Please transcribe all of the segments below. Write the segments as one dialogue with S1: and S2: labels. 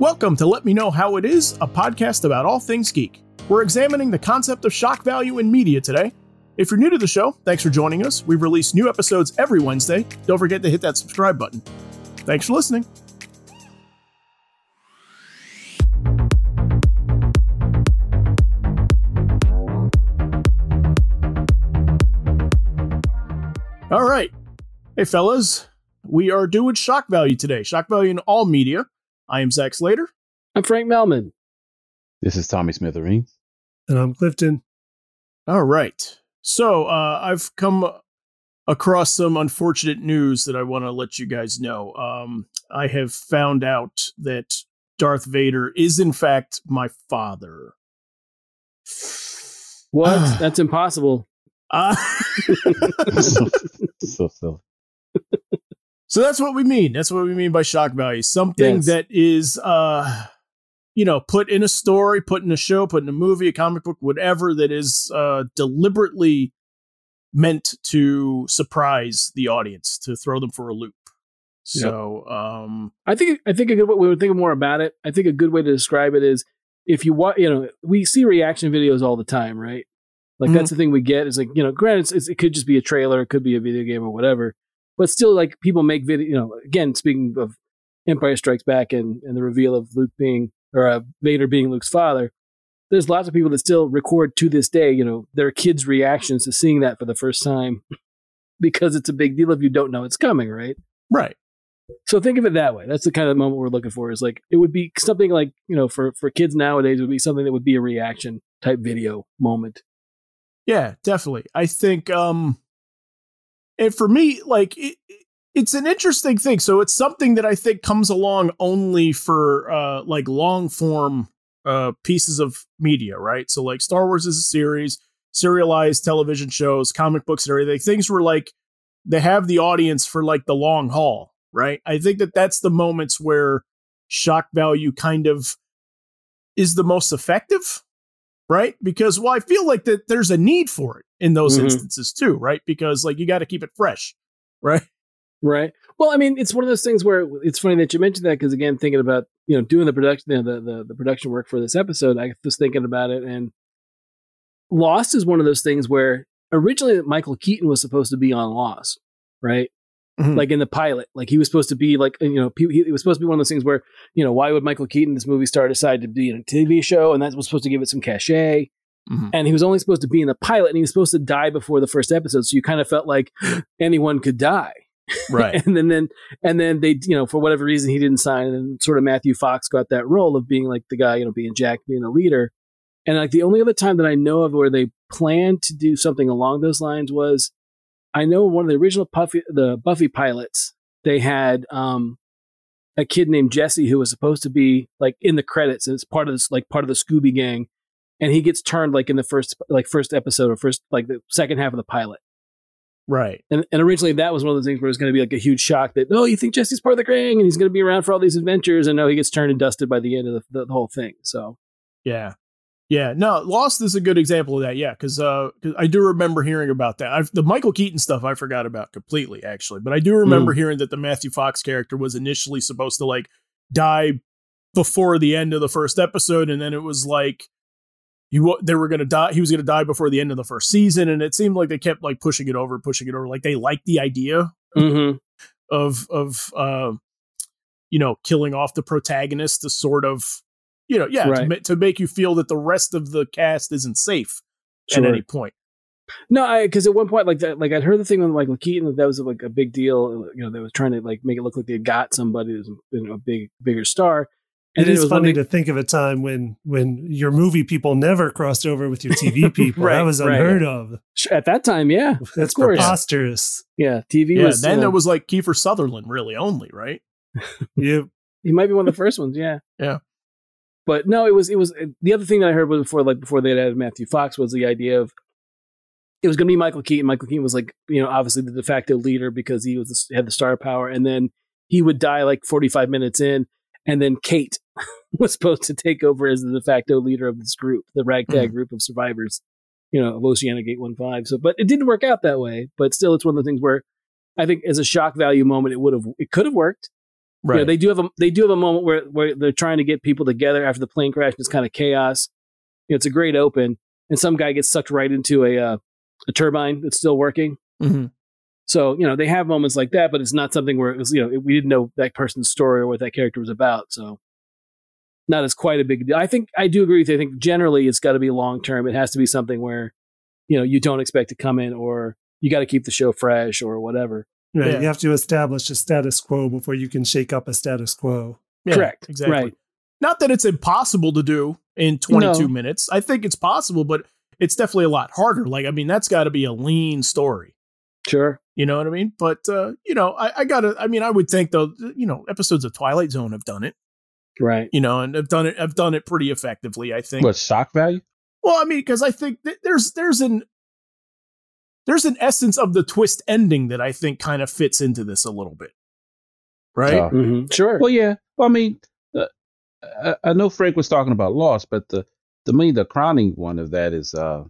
S1: Welcome to Let Me Know How It Is, a podcast about all things geek. We're examining the concept of shock value in media today. If you're new to the show, thanks for joining us. We release new episodes every Wednesday. Don't forget to hit that subscribe button. Thanks for listening. All right. Hey, fellas. We are doing shock value today. Shock value in all media. I am Zach Slater.
S2: I'm Frank Melman.
S3: This is Tommy Smithereens.
S4: And I'm Clifton.
S1: All right. So uh, I've come across some unfortunate news that I want to let you guys know. Um, I have found out that Darth Vader is, in fact, my father.
S2: What? That's impossible.
S1: Uh,
S3: so, so, so.
S1: So that's what we mean. That's what we mean by shock value. Something
S2: Yes.
S1: that is, uh, you know, put in a story, put in a show, put in a movie, a comic book, whatever that is uh, deliberately meant to surprise the audience, to throw them for a loop. So, um,
S2: I think I think a good way we were thinking more about it. I think a good way to describe it is if you want, you know, we see reaction videos all the time, right? Like
S1: Mhm.
S2: that's the thing we get is like, you know, granted, it's, it's, it could just be a trailer, it could be a video game or whatever, but still, like people make video. You know, again, speaking of Empire Strikes Back and and the reveal of Luke being or uh, Vader being Luke's father, there's lots of people that still record to this day, you know, their kids' reactions to seeing that for the first time because it's a big deal if you don't know it's coming, right?
S1: right.
S2: So think of it that way. That's the kind of moment we're looking for. Is like it would be something like you know for for kids nowadays it would be something that would be a reaction type video moment.
S1: Yeah, definitely. I think um and for me like it, it's an interesting thing. So it's something that I think comes along only for uh like long form uh pieces of media, right? So like Star Wars is a series, serialized television shows, comic books and everything. Things were like they have the audience for like the long haul, right? I think that that's the moments where shock value kind of is the most effective right? Because well, I feel like that there's a need for it in those
S2: Mhm.
S1: instances too, right? Because like you got to keep it fresh, right?
S2: Right. Well, I mean, it's one of those things where it's funny that you mentioned that because again, thinking about you know doing the production, you know, the, the the production work for this episode, I was thinking about it, and Lost is one of those things where originally Michael Keaton was supposed to be on Lost, right?
S1: Mhm.
S2: Like in the pilot, like he was supposed to be like you know pe- he, was supposed to be one of those things where you know why would Michael Keaton this movie star decide to be in a TV show, and that was supposed to give it some cachet
S1: Mhm.
S2: and he was only supposed to be in the pilot and he was supposed to die before the first episode so you kind of felt like anyone could die
S1: Right.
S2: and then, then and then they you know for whatever reason he didn't sign and sort of matthew fox got that role of being like the guy you know being jack being the leader and like the only other time that i know of where they planned to do something along those lines was i know one of the original buffy the buffy pilots they had um a kid named jesse who was supposed to be like in the credits as part of this like part of the scooby gang and he gets turned like in the first like first episode or first like the second half of the pilot
S1: right.
S2: and, and originally that was one of the things where it was going to be like a huge shock that oh you think jesse's part of the gang and he's going to be around for all these adventures and no he gets turned and dusted by the end of the, the, the whole thing so
S1: Yeah. Yeah. No, Lost is a good example of that. Yeah, because uh, 'cause I do remember hearing about that. I've, the Michael Keaton stuff I forgot about completely, actually. But I do remember hearing that the Matthew Fox character was initially supposed to like die before the end of the first episode, and then it was like you they were gonna die. He was gonna die before the end of the first season, and it seemed like they kept like pushing it over, pushing it over. Like they liked the idea
S2: mm-hmm.
S1: of of uh, you know killing off the protagonist to sort of you know yeah to,
S2: Right.
S1: ma- to make you feel that the rest of the cast isn't safe
S2: Sure.
S1: at any point.
S2: no i because at one point like that like i'd heard the thing with michael keaton that that was like a big deal you know they was trying to like make it look like they got somebody who's you know, a big bigger star
S4: It
S2: then
S4: is
S2: was
S4: funny
S2: big-
S4: to think of a time when when your movie people never crossed over with your TV people.
S2: Right,
S4: that was
S2: right.
S4: unheard of.
S2: at that time yeah
S4: That's preposterous.
S2: yeah tv
S1: Yeah,
S2: was
S1: then
S2: uh,
S1: it was like Kiefer Sutherland really only right.
S4: You
S2: He might be one of the first ones, yeah.
S1: Yeah.
S2: But no, it was it was the other thing that I heard was before like before they had added Matthew Fox was the idea of it was going to be Michael Keaton. Michael Keaton was like you know obviously the de facto leader because he was the, had the star power, and then he would die like forty five minutes in, and then Kate was supposed to take over as the de facto leader of this group, the ragtag group of survivors, you know, of Oceanic Eight One Five. So, but it didn't work out that way. But still, it's one of the things where I think as a shock value moment, it would have it could have worked. You know, they do have a they do have a moment where where they're trying to get people together after the plane crash. It's kind of chaos. You know, it's a great open, and some guy gets sucked right into a uh, a turbine that's still working.
S1: hmm
S2: So you know they have moments like that, but it's not something where it was you know we didn't know that person's story or what that character was about. So not as quite a big deal. I think I do agree with you. I think generally it's got to be long term. It has to be something where you know you don't expect to come in or you got to keep the show fresh or whatever.
S4: Right.
S1: Yeah.
S4: You have to establish a status quo before you can shake up a status quo.
S1: Yeah,
S2: Correct.
S1: Exactly.
S2: Right.
S1: Not that it's impossible to do in 22
S2: No.
S1: minutes. I think it's possible, but it's definitely a lot harder. Like, I mean, that's got to be a lean story.
S2: Sure.
S1: You know what I mean? But uh, you know, I, I gotta. I mean, I would think though. You know, episodes of Twilight Zone have done it.
S2: Right.
S1: You know, and have done it. Have done it pretty effectively. I think.
S3: What shock value?
S1: Well, I mean, because I think that there's there's an there's an essence of the twist ending that I think kind of fits into this a little bit, right?
S3: Oh.
S2: hmm Sure.
S3: Well, yeah. Well, I mean, uh, I, I know Frank was talking about Lost, but the to me the crowning one of that is uh,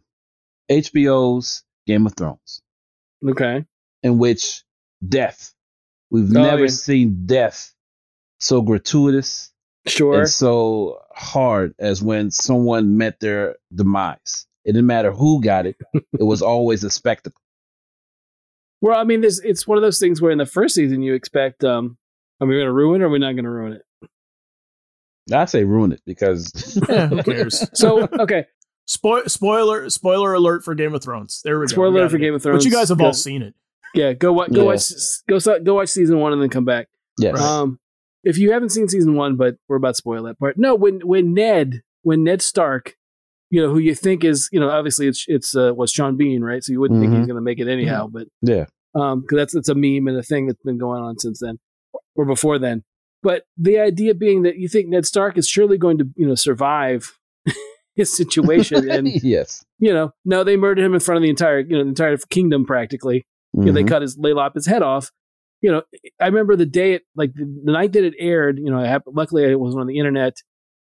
S3: HBO's Game of Thrones,
S2: Okay.
S3: In which death. We've
S2: Oh,
S3: never
S2: yeah.
S3: seen death so gratuitous
S2: Sure.
S3: and so hard as when someone met their demise. It didn't matter who got it; it was always a spectacle.
S2: Well, I mean, this it's one of those things where in the first season you expect, um, are we going to ruin it or are we not going to ruin it?
S3: I say ruin it because
S1: Yeah, who cares?
S2: So, okay,
S1: Spoil, spoiler spoiler alert for Game of Thrones. There we go.
S2: spoiler alert for
S1: it.
S2: Game of Thrones.
S1: But you guys have
S2: go,
S1: all seen it.
S2: Yeah, go watch, go
S3: Yeah.
S2: watch, go so- go watch season one and then come back.
S3: yes,
S2: Um, if you haven't seen season one, but we're about to spoil that part. No, when when Ned when Ned Stark, you know who you think is, you know, obviously it's it's uh, was Sean Bean, right? So you wouldn't think
S3: Mhm.
S2: he's going to make it anyhow, but
S3: yeah,
S2: um, because that's it's a meme and a thing that's been going on since then or before then. But the idea being that you think Ned Stark is surely going to, you know, survive his situation, and
S3: yes.
S2: you know, no, they murdered him in front of the entire, you know, the entire kingdom practically. You know, they
S3: Mhm.
S2: cut his, they lop his head off. You know, I remember the day it, like the, the night that it aired. You know, I luckily I wasn't on the internet.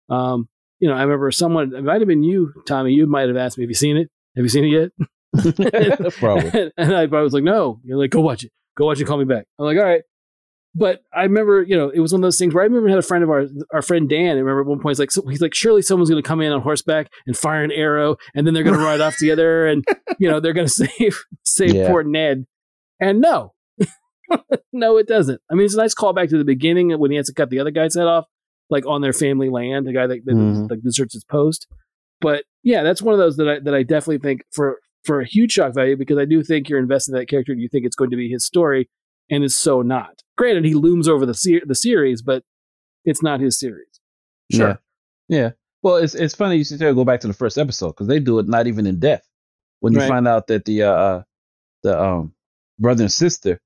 S2: Um, you know, I remember someone. It might have been you, Tommy. You might have asked me, "Have you seen it? Have you seen it yet?"
S3: Probably.
S2: and I, I was like, no. You're like, go watch it. Go watch it. Call me back. I'm like, all right. But I remember, you know, it was one of those things where I remember I had a friend of ours, our friend Dan. I remember at one point, he's like, so, he's like, surely someone's going to come in on horseback and fire an arrow, and then they're going to ride off together, and you know, they're going to save save
S3: Yeah.
S2: poor Ned. And no, no, it doesn't. I mean, it's a nice callback to the beginning when he has to cut the other guy's head off, like on their family land, the guy that, that
S3: Mhm.
S2: like deserts his post. But yeah, that's one of those that I that I definitely think for for a huge shock value because I do think you're invested in that character and you think it's going to be his story, and it's so not. Granted, he looms over the ser- the series, but it's not his series.
S1: Sure.
S3: Yeah. Yeah. Well, it's it's funny you should go back to the first episode because they do it not even in death. When you
S2: Right.
S3: find out that the uh, uh the um brother and sister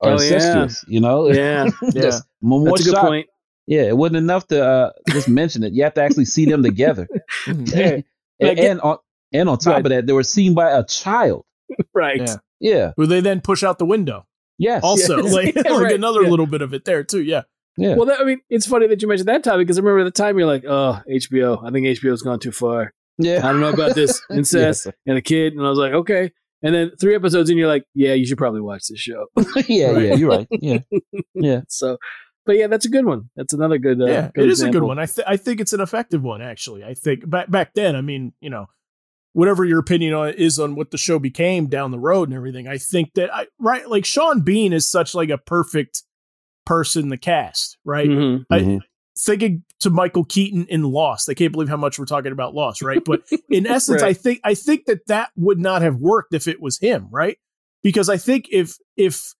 S3: are
S2: Oh, yeah.
S3: you know,
S2: Yeah,
S3: Just one more
S2: that's a good
S3: shot.
S2: point.
S3: Yeah, it wasn't enough to uh, just mention it. You have to actually see them together.
S2: Yeah.
S3: and,
S2: get-
S3: and on and on top
S2: ahead.
S3: of that, they were seen by a child.
S2: Right.
S1: Yeah.
S3: Yeah.
S1: Who they then push out the window.
S3: Yes.
S1: Also,
S2: Yes.
S1: like,
S2: Yeah,
S1: like
S2: right.
S1: another
S2: Yeah.
S1: little bit of it there too. Yeah.
S3: Yeah.
S2: Well, that, I mean, it's funny that you mentioned that topic because I remember at the time you're like, "Oh, HBO. I think HBO's gone too far.
S3: yeah.
S2: I don't know about this incest and a kid." And I was like, "Okay." And then three episodes in, you're like, "Yeah, you should probably watch this show."
S3: yeah.
S1: Right.
S3: Yeah. You're right. Yeah. Yeah.
S2: so, but yeah, that's a good one. That's another good. Uh,
S1: yeah,
S2: good
S1: it is a good one. I th- I think it's an effective one actually. I think back back then, I mean, you know, whatever your opinion on is on what the show became down the road and everything, I think that I right like Sean Bean is such like a perfect person the cast, right?
S2: Mhm.
S1: I-
S3: Mhm.
S1: Thinking to Michael Keaton in Lost, I can't believe how much we're talking about Lost, right? But in essence, I think I think that that would not have worked if it was him, right? Because I think if if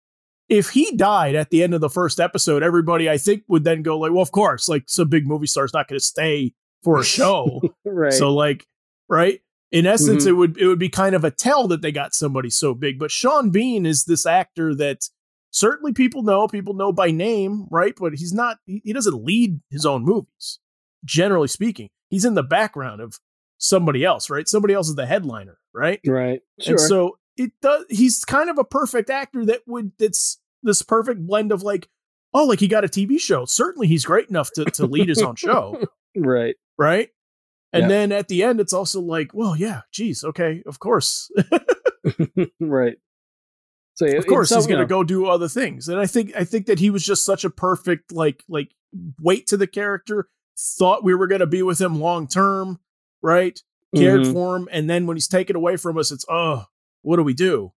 S1: if he died at the end of the first episode, everybody I think would then go like, well, of course, like some big movie star's not going to stay for a show,
S2: Right.
S1: so like, right? In essence, mm-hmm. it would it would be kind of a tell that they got somebody so big. But Sean Bean is this actor that certainly people know, people know by name, right? But he's not. He, doesn't lead his own movies, generally speaking. He's in the background of somebody else, right? Somebody else is the headliner, right?
S2: right. Sure.
S1: And so it does. He's kind of a perfect actor that would. that's this perfect blend of like, oh, like he got a TV show. Certainly, he's great enough to to lead his own show,
S2: right.
S1: right? And
S2: Yeah.
S1: then at the end, it's also like, well, yeah, geez, okay, of course.
S2: right. So
S1: of course he's going to go do other things and i think i think that he was just such a perfect like like weight to the character thought we were going to be with him long term right? Cared
S2: Mhm.
S1: for him and then when he's taken away from us it's oh what do we do?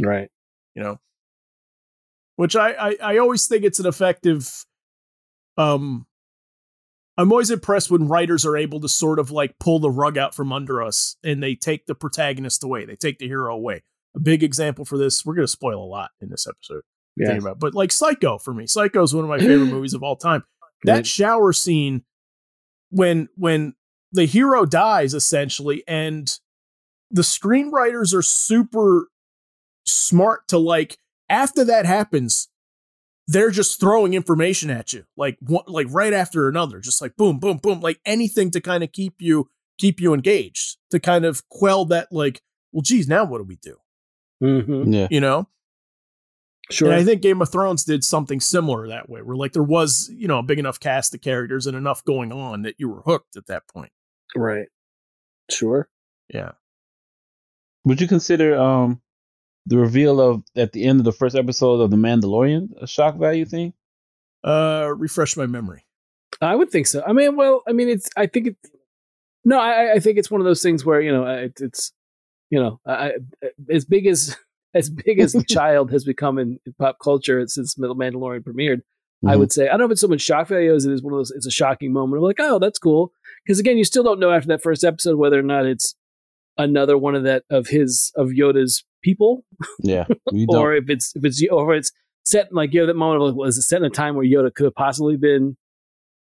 S2: Right.
S1: you know? Which I, I i always think it's an effective um i'm always impressed when writers are able to sort of like pull the rug out from under us and they take the protagonist away they take the hero away a big example for this we're going to spoil a lot in this episode
S2: Yeah.
S1: about. But like Psycho for me, Psycho is one of my favorite movies of all time. That
S2: Right.
S1: shower scene when when the hero dies essentially, and the screenwriters are super smart to like after that happens, they're just throwing information at you like one, like right after another, just like boom, boom, boom, like anything to kind of keep you keep you engaged to kind of quell that like, well, geez, now what do we do?
S2: Hmm
S3: Yeah.
S1: You know,
S2: Sure.
S1: and I think Game of Thrones did something similar that way, where like there was, you know, a big enough cast of characters and enough going on that you were hooked at that point.
S2: right. Sure.
S1: Yeah.
S3: Would you consider um the reveal of at the end of the first episode of The Mandalorian a shock value thing?
S1: Uh refresh my memory.
S2: I would think so. I mean, well, I mean, it's. I think it's. No, I, I think it's one of those things where you know it, it's, you know, I, I- as big as as big as the child has become in, in pop culture since Middle Mandalorian premiered. I
S3: Mhm.
S2: would say I don't know if it's so much shock value as it is one of those. It's a shocking moment of like, oh, that's cool. Because again, you still don't know after that first episode whether or not it's another one of that of his of Yoda's people,
S3: Yeah.
S2: Or if it's if it's or if it's set in, like you know that moment of like, was it set in a time where Yoda could have possibly been,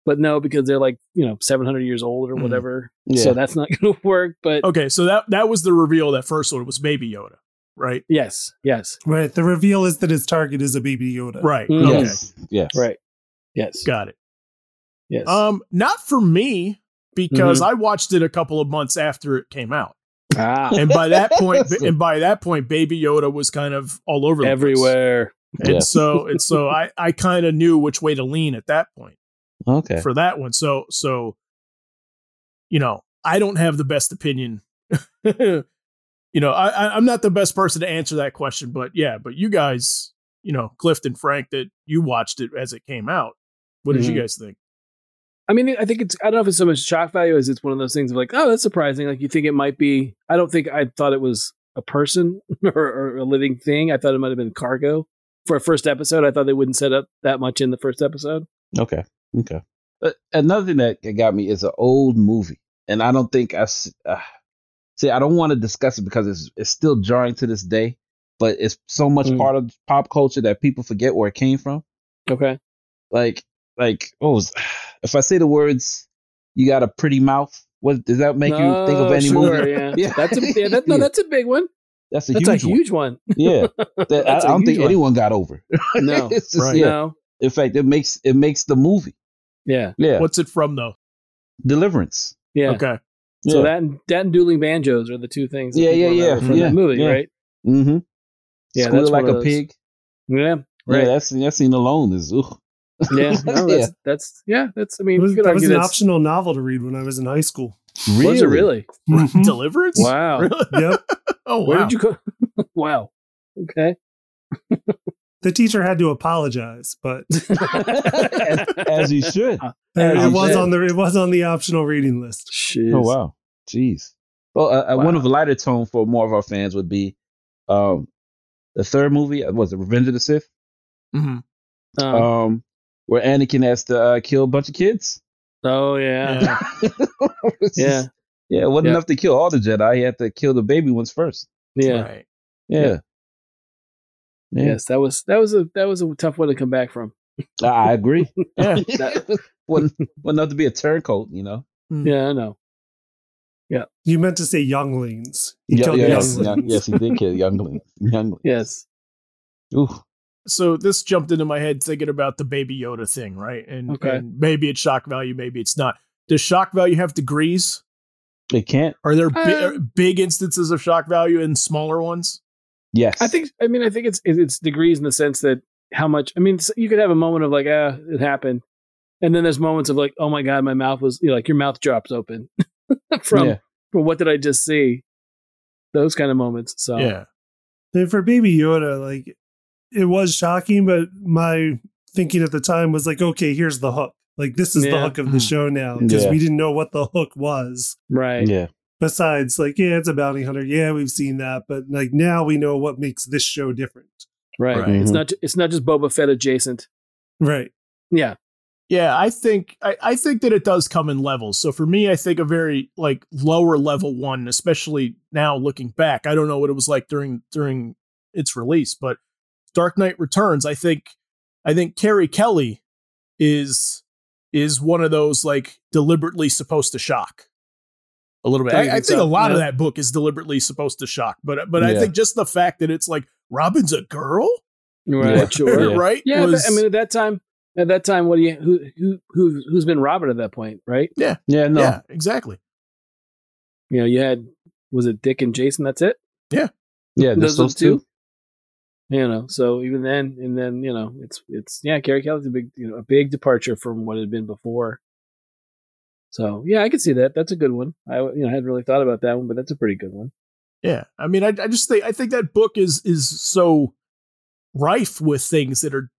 S2: but no, because they're like you know seven hundred years old or
S1: Mhm.
S2: whatever,
S3: Yeah.
S2: so that's not going to work. But
S1: Okay, so that that was the reveal that first one. Was Baby Yoda, right?
S2: yes, yes,
S4: Right. The reveal is that his target is a baby Yoda.
S1: Right.
S2: Mm.
S1: Okay.
S3: Yes. Yes.
S2: right, yes,
S1: Got it.
S2: yes.
S1: Um, not for me because I watched it a couple of months after it came out,
S2: ah,
S1: and by that and by that point, Baby Yoda was kind of all over the place.
S2: everywhere.
S1: and
S3: Yeah.
S1: so and so I I kind of knew which way to lean at that point.
S3: Okay.
S1: for that one. So so you know, I don't have the best opinion. you know, I, I I'm not the best person to answer that question, but yeah, but you guys, you know, Clifton Frank, that you watched it as it came out. What did
S2: Mhm.
S1: you guys think?
S2: I mean, I think it's. I don't know if it's so much shock value as it's one of those things of like, oh, that's surprising. Like you think it might be. I don't think I thought it was a person or, or a living thing. I thought it might have been cargo for a first episode. I thought they wouldn't set up that much in the first episode.
S3: Okay. Okay. Uh, another thing that got me is an old movie, and I don't think I uh, see. I don't want to discuss it because it's it's still jarring to this day, but it's so much
S2: Mm.
S3: part of pop culture that people forget where it came from.
S2: Okay.
S3: Like, like what was? If I say the words, "You got a pretty mouth," what does that make you think of
S2: Oh,
S3: any
S2: sure,
S3: movie?
S2: Yeah.
S3: Yeah.
S2: That's a yeah, that, no,
S3: Yeah.
S2: that's a big one.
S3: That's a
S2: That's
S3: huge,
S2: a huge one.
S3: one. Yeah, that, I, I don't think
S2: one.
S3: anyone got over.
S2: No.
S3: it's just,
S1: Right.
S3: yeah.
S2: No.
S3: In fact, it makes it makes the movie.
S2: Yeah.
S3: Yeah,
S1: What's it from though?
S3: Deliverance.
S2: Yeah.
S1: Okay.
S2: So
S3: yeah.
S2: that and, that and dueling banjos are the two things. that
S3: Yeah, yeah, yeah,
S2: from
S3: yeah,
S2: that movie,
S3: yeah.
S2: right?
S3: Mm-hmm.
S2: Yeah,
S3: Squeal
S2: that's
S3: like
S2: one of
S3: a pig.
S2: Yeah.
S3: Yeah,
S2: Right.
S3: that's that scene alone is. Ugh.
S2: Yeah. No,
S3: Yeah.
S2: that's, that's yeah. That's. I
S4: It
S2: mean,
S4: was, that was an
S2: that's.
S4: optional novel to read when I was in high school.
S3: Really?
S2: Was it really?
S4: Mhm.
S1: Deliverance?
S2: Wow.
S1: Really?
S4: yep.
S1: Oh wow.
S2: Where did you go? wow. Okay.
S4: The teacher had to apologize, but
S3: as, as you should.
S2: As
S4: it
S2: you
S4: was
S2: should.
S4: on the it was on the optional reading list.
S2: Shiz.
S3: Oh wow, jeez. Well, uh, uh, one of a lighter tone for more of our fans would be um, the third movie. uh, Was it Revenge of the Sith?
S1: Mhm.
S2: Um,
S3: Um, where Anakin has to uh, kill a bunch of kids.
S2: oh yeah.
S1: Yeah.
S2: Yeah.
S3: yeah. It wasn't
S2: Yeah.
S3: enough to kill all the Jedi. He had to kill the baby ones first.
S2: Yeah.
S1: Right.
S3: Yeah.
S2: Yeah.
S3: Yeah.
S2: Yes, that was that was a that was a tough one to come back from.
S3: I I agree.
S1: Yeah.
S3: wasn't, wasn't enough to be a turncoat, you know.
S1: Mm.
S2: Yeah, I know.
S4: Yeah, you meant to say younglings. He
S3: Yeah,
S4: killed
S3: yeah,
S2: yes,
S4: younglings.
S3: young- yes, he did kill younglings. Younglings.
S2: Yes.
S3: Ooh.
S1: So this jumped into my head thinking about the Baby Yoda thing, right? And,
S2: Okay.
S1: and maybe it's shock value, maybe it's not. Does shock value have degrees?
S3: It can't.
S1: Are there bi-
S2: Um,
S1: big instances of shock value and smaller ones?
S3: Yes.
S2: I think. I mean, I think it's it's degrees in the sense that how much. I mean, you could have a moment of like, ah, it happened, and then there's moments of like, oh my god, my mouth was you know, like your mouth drops open from
S3: Yeah.
S2: from what did I just see? Those kind of moments. So
S1: Yeah.
S4: And for Baby Yoda, like it was shocking, but my thinking at the time was like, okay, here's the hook. Like this is the hook of the
S1: Mhm.
S4: show now because
S3: Yeah.
S4: we didn't know what the hook was.
S2: Right.
S3: Yeah.
S4: Besides, like, yeah, it's a bounty hunter. Yeah, we've seen that, but like now we know what makes this show different.
S2: Right.
S1: Right.
S2: It's
S3: Mhm.
S2: not. It's not just Boba Fett adjacent.
S4: Right.
S2: Yeah.
S1: Yeah, I think I, I think that it does come in levels. So for me, I think a very like lower level one, especially now looking back. I don't know what it was like during during its release, but Dark Knight Returns, I think I think Carrie Kelly is is one of those like deliberately supposed to shock a little bit. I, I
S2: think
S1: think
S2: so?
S1: a lot of that book is deliberately supposed to shock, but but I think just the fact that it's like Robin's a girl,
S2: Right.
S3: Yeah.
S2: Sure.
S3: Yeah.
S1: right?
S2: Yeah.
S1: was-
S2: but, I mean, at that time, at that time, what do you who who who who's been Robin at that point, right?
S3: Yeah. Yeah, no.
S1: yeah, exactly.
S2: You know, you had was it Dick and Jason? That's it.
S3: Yeah.
S2: Those
S3: Just
S2: are
S3: those two.
S2: You know, so even then, and then you know, it's it's yeah, Carrie Kelly's a big you know a big departure from what had been before. So yeah, I could see that. That's a good one. I you know hadn't really thought about that one, but that's a pretty good one.
S1: Yeah, I mean, I, I just think I think that book is is so rife with things that are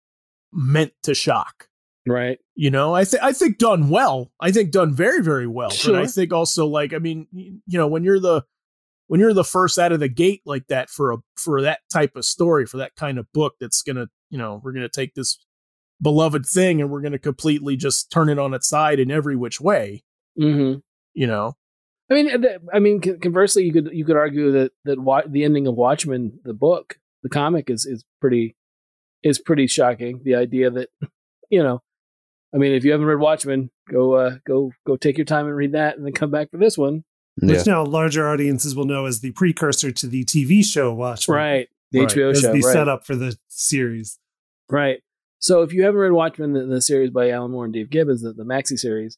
S1: meant to shock.
S2: Right.
S1: You know, I think I think done well. I think done very very well. But I think also like I mean, you know, when you're the when you're the first out of the gate like that for a for that type of story for that kind of book that's gonna you know we're gonna take this beloved thing and we're gonna completely just turn it on its side in every which way.
S2: Mm-hmm.
S1: You know,
S2: I mean, uh, th- I mean, con- conversely, you could you could argue that that wa- the ending of Watchmen, the book, the comic, is is pretty is pretty shocking. The idea that you know, I mean, if you haven't read Watchmen, go uh, go go take your time and read that, and then come back for this one.
S3: Yeah.
S4: Which now larger audiences will know as the precursor to the TV show Watchmen.
S2: Right, the
S1: Right.
S2: HBO
S4: As
S2: show.
S4: the
S2: Right.
S4: setup for the series.
S2: Right. So if you haven't read Watchmen, the, the series by Alan Moore and Dave Gibbons, the, the maxi series,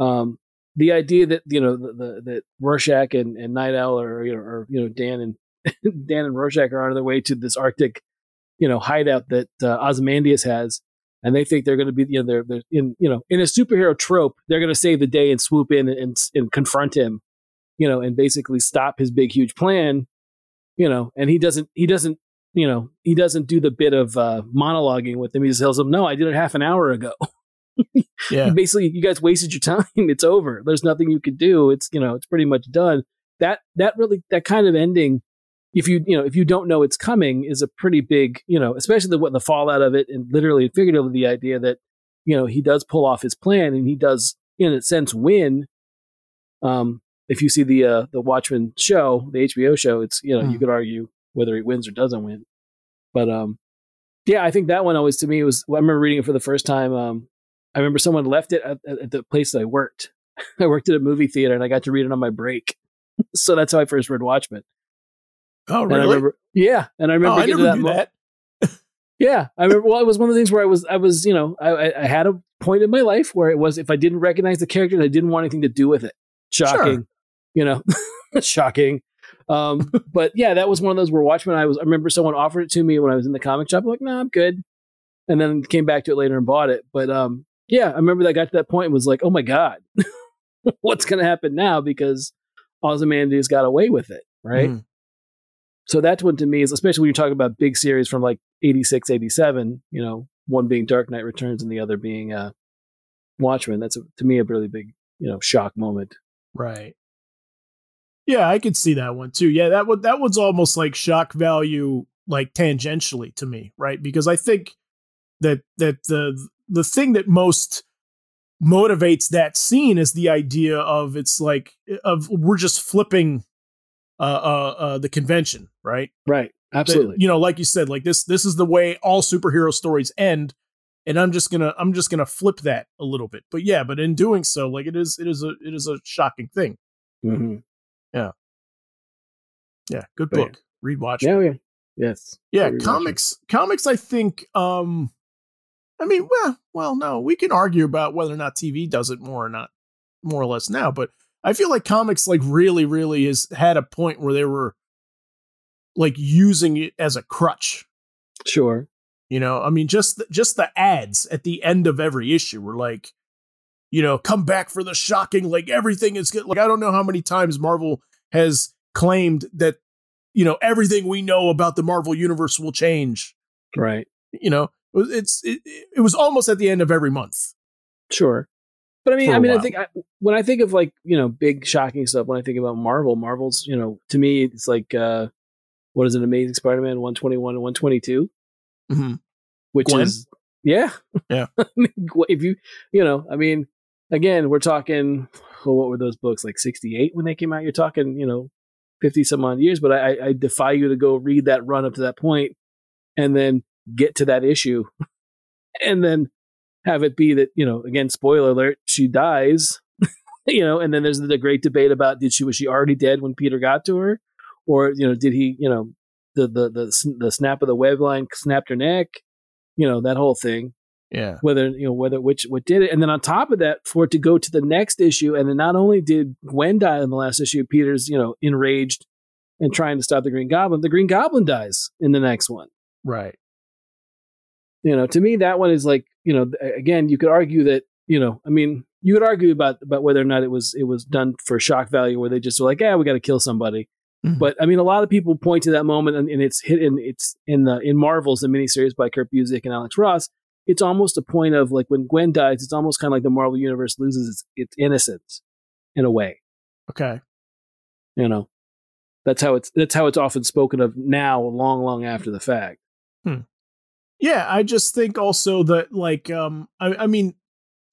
S2: um, the idea that you know the, the that Rorschach and, and Night Owl or you know or you know Dan and Dan and Rorschach are on their way to this Arctic, you know, hideout that uh, Ozymandias has, and they think they're going to be you know they're they're in you know in a superhero trope they're going to save the day and swoop in and, and and confront him, you know, and basically stop his big huge plan, you know, and he doesn't he doesn't you know, he doesn't do the bit of uh, monologuing with him. He just tells them, "No, I did it half an hour ago."
S1: yeah,
S2: Basically, you guys wasted your time. It's over. There's nothing you could do. It's you know, it's pretty much done. That that really that kind of ending, if you you know if you don't know it's coming, is a pretty big you know, especially the what the fallout of it, and literally and figuratively the idea that you know he does pull off his plan and he does in a sense win. Um, if you see the uh, the Watchmen show, the HBO show, it's you know you
S1: Hmm.
S2: could argue whether he wins or doesn't win, but um, yeah, I think that one always to me was. I remember reading it for the first time. Um, I remember someone left it at, at the place that I worked. I worked at a movie theater and I got to read it on my break. so that's how I first read Watchmen.
S1: oh
S2: And I
S1: really?
S2: remember, yeah, and I
S1: oh,
S2: remember
S1: I
S2: getting
S1: knew
S2: that. mo-
S1: that.
S2: Yeah, I remember. Well, it was one of the things where I was, I was, you know, I, I- I had a point in my life where it was if I didn't recognize the character, I didn't want anything to do with it. Shocking, you know, shocking. Um, but yeah, that was one of those where Watchmen. I was. I remember someone offered it to me when I was in the comic shop. I'm like, no, I'm good. And then came back to it later and bought it. But um, yeah, I remember that I got to that point and was like, oh my god, what's going to happen now? Because Ozymandias got away with it, right?
S1: Mm.
S2: So that's one to me is especially when you're talking about big series from like 86, 87, you know, one being Dark Knight Returns and the other being uh, Watchmen. That's a, to me a really big, you know, shock moment.
S1: Right. Yeah, I could see that one too. Yeah, that one that one's almost like shock value like tangentially to me, right? Because I think that that the the thing that most motivates that scene is the idea of it's like of we're just flipping uh uh, uh the convention, right?
S2: Right.
S1: That-
S2: Absolutely.
S1: you know, like you said, like this this is the way all superhero stories end and I'm just going to I'm just to flip that a little bit. But yeah, but in doing so, like it is it is a it is a shocking thing.
S2: Mhm.
S1: Yeah, Yeah. good
S2: But yeah.
S1: book. Read watch.
S2: Yeah, yeah. Yes.
S1: yeah, comics comics I think um I mean, well, well no, we can argue about whether or not TV does it more or not more or less now, but I feel like comics like really really has had a point where they were like using it as a crutch.
S2: Sure.
S1: You know, I mean, just the, just the ads at the end of every issue were like, you know, come back for the shocking, like everything is good. Like I don't know how many times Marvel has claimed that, you know everything we know about the Marvel universe will change.
S2: Right.
S1: You know, it's it, it was almost at the end of every month.
S2: Sure. But I mean, I mean, I think I, when I think of like you know big shocking stuff, when I think about Marvel, Marvel's you know to me it's like uh what is an Amazing Spider-Man one twenty one and one twenty two,
S1: Mm-hmm.
S2: which
S1: Gwen?
S2: is yeah,
S1: Yeah.
S2: I mean, if you you know, I mean, again, we're talking. Well, what were those books like sixty eight when they came out? You're talking you know fifty some odd years, but I, I- I defy you to go read that run up to that point and then get to that issue, and then have it be that you know again spoiler alert she dies you know and then there's the great debate about did she was she already dead when peter got to her or you know did he you know the the the, the snap of the web line snapped her neck you know that whole thing
S1: Yeah.
S2: whether you know whether which what did it and then on top of that for it to go to the next issue and then not only did gwen die in the last issue peter's you know enraged and trying to stop the green goblin the green goblin dies in the next one
S1: Right.
S2: you know to me that one is like you know again you could argue that you know i mean you could argue about about whether or not it was it was done for shock value where they just were like yeah we got to kill somebody
S1: Mhm.
S2: but i mean a lot of people point to that moment and, and it's hit in it's in the in marvels the miniseries by kurt busiek and alex ross it's almost a point of like when gwen dies it's almost kind of like the marvel universe loses its, its innocence in a way
S1: Okay.
S2: you know that's how it's that's how it's often spoken of now long long after the fact
S1: Yeah, I just think also that like um I, I mean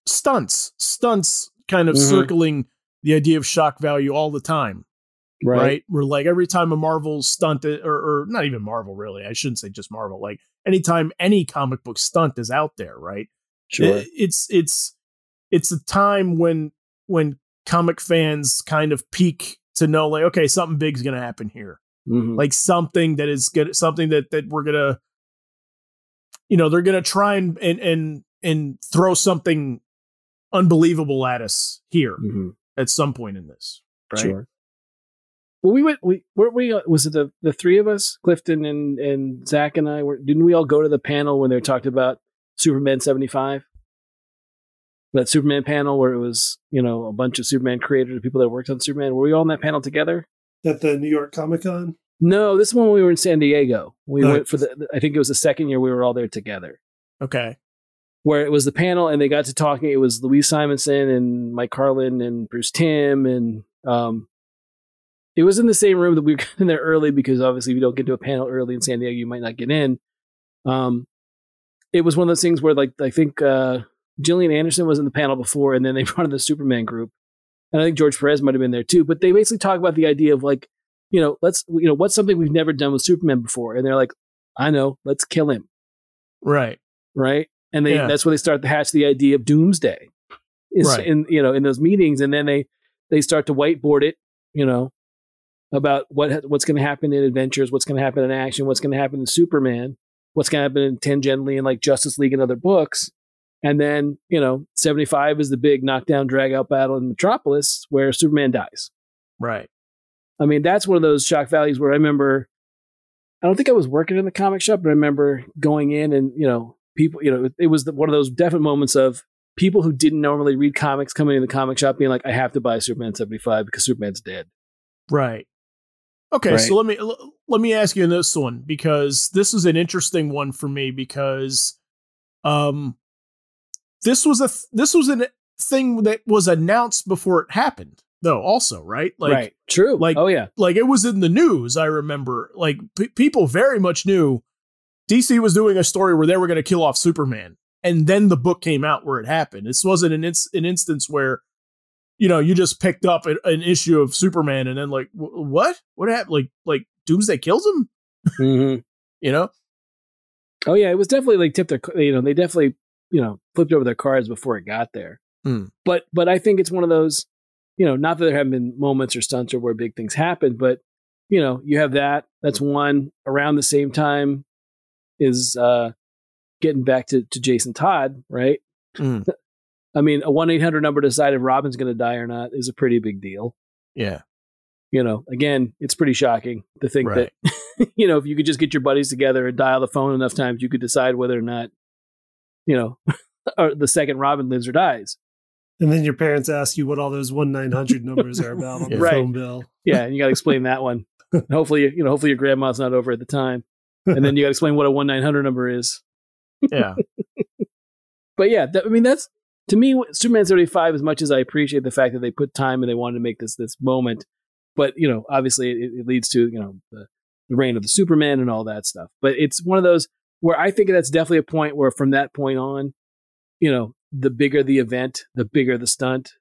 S1: stunts, stunts kind of
S2: Mhm.
S1: circling the idea of shock value all the time, right? right? We're like every time a Marvel stunt or or not even Marvel really, I shouldn't say just Marvel, like anytime any comic book stunt is out there, right?
S2: sure
S1: It- it's it's it's a time when when comic fans kind of peak to know like okay, something big's going to happen here
S2: Mhm.
S1: like something that is good something that that we're gonna you know they're gonna try and and and, and throw something unbelievable at us here
S2: Mhm.
S1: at some point in this right
S2: Sure. Well, we went. We were we. uh, Was it the the three of us, Clifton and and Zach and I? Were didn't we all go to the panel when they talked about Superman seventy five? That Superman panel where it was you know a bunch of Superman creators, people that worked on Superman. Were we all in that panel together?
S4: At the New York Comic Con?
S2: No, this one we were in San Diego. We
S4: Oh.
S2: went for the. I think it was the second year we were all there together.
S1: okay
S2: where it was the panel and they got to talking. It was Louise Simonson and Mike Carlin and Bruce Timm and um, it was in the same room that we were in there early because obviously if you don't get to a panel early in San Diego, you might not get in. Um, it was one of those things where like I think uh, Gillian Anderson was in the panel before, and then they brought in the Superman group, and I think George Perez might have been there too. But they basically talk about the idea of like, you know, let's you know what's something we've never done with Superman before, and they're like, I know, let's kill him
S1: right
S2: right? And they
S1: Yeah.
S2: that's where they start to hatch the idea of doomsday, is
S1: Right.
S2: in you know in those meetings, and then they they start to whiteboard it, you know, about what what's going to happen in adventures, what's going to happen in action, what's going to happen in Superman, what's going to happen in tangentially in like Justice League and other books, and then you know seventy five is the big knockdown drag out battle in Metropolis where Superman dies.
S1: right
S2: I mean, that's one of those shock values where I remember. I don't think I was working in the comic shop, but I remember going in and you know people. You know, it was the, one of those definite moments of people who didn't normally read comics coming in the comic shop being like, "I have to buy Superman seventy five because Superman's dead."
S1: right okay
S2: Right.
S1: so let me l- let me ask you this one because this is an interesting one for me because um this was a th- this was a thing that was announced before it happened though also right like
S2: right? True.
S1: like-
S2: oh yeah,
S1: like it was in the news i remember like p- people very much knew dc was doing a story where they were going to kill off superman and then the book came out where it happened this wasn't an, ins- an instance where you know you just picked up an issue of superman and then like wh- what what happened like like doomsday kills him
S2: Mhm.
S1: you know
S2: oh yeah. It was definitely like tipped their. You know, they definitely you know flipped over their cards before it got there.
S1: Hmm.
S2: But but I think it's one of those. You know, not that there haven't been moments or stunts or where big things happen, but you know, you have that. That's one around the same time is uh getting back to, to Jason Todd, right?
S1: Mm.
S2: I mean, a one eight hundred number to decide if Robin's gonna die or not is a pretty big deal.
S1: yeah
S2: You know, again, it's pretty shocking to think
S1: Right.
S2: that you know, if you could just get your buddies together and dial the phone enough times, you could decide whether or not, you know, or the second Robin lives or dies.
S4: And then your parents ask you what all those 1 900 numbers are about on the
S2: Right.
S4: phone bill.
S2: Yeah, and you got to explain that one. And hopefully, you know, hopefully your grandma's not over at the time, and then you got to explain what a one nine hundred number is.
S1: Yeah.
S2: But yeah, that, I mean, that's to me Superman seventy five. As much as I appreciate the fact that they put time and they wanted to make this this moment, but you know, obviously it, it leads to you know the, the reign of the Superman and all that stuff. But it's one of those where I think that's definitely a point where from that point on, you know, the bigger the event, the bigger the stunt,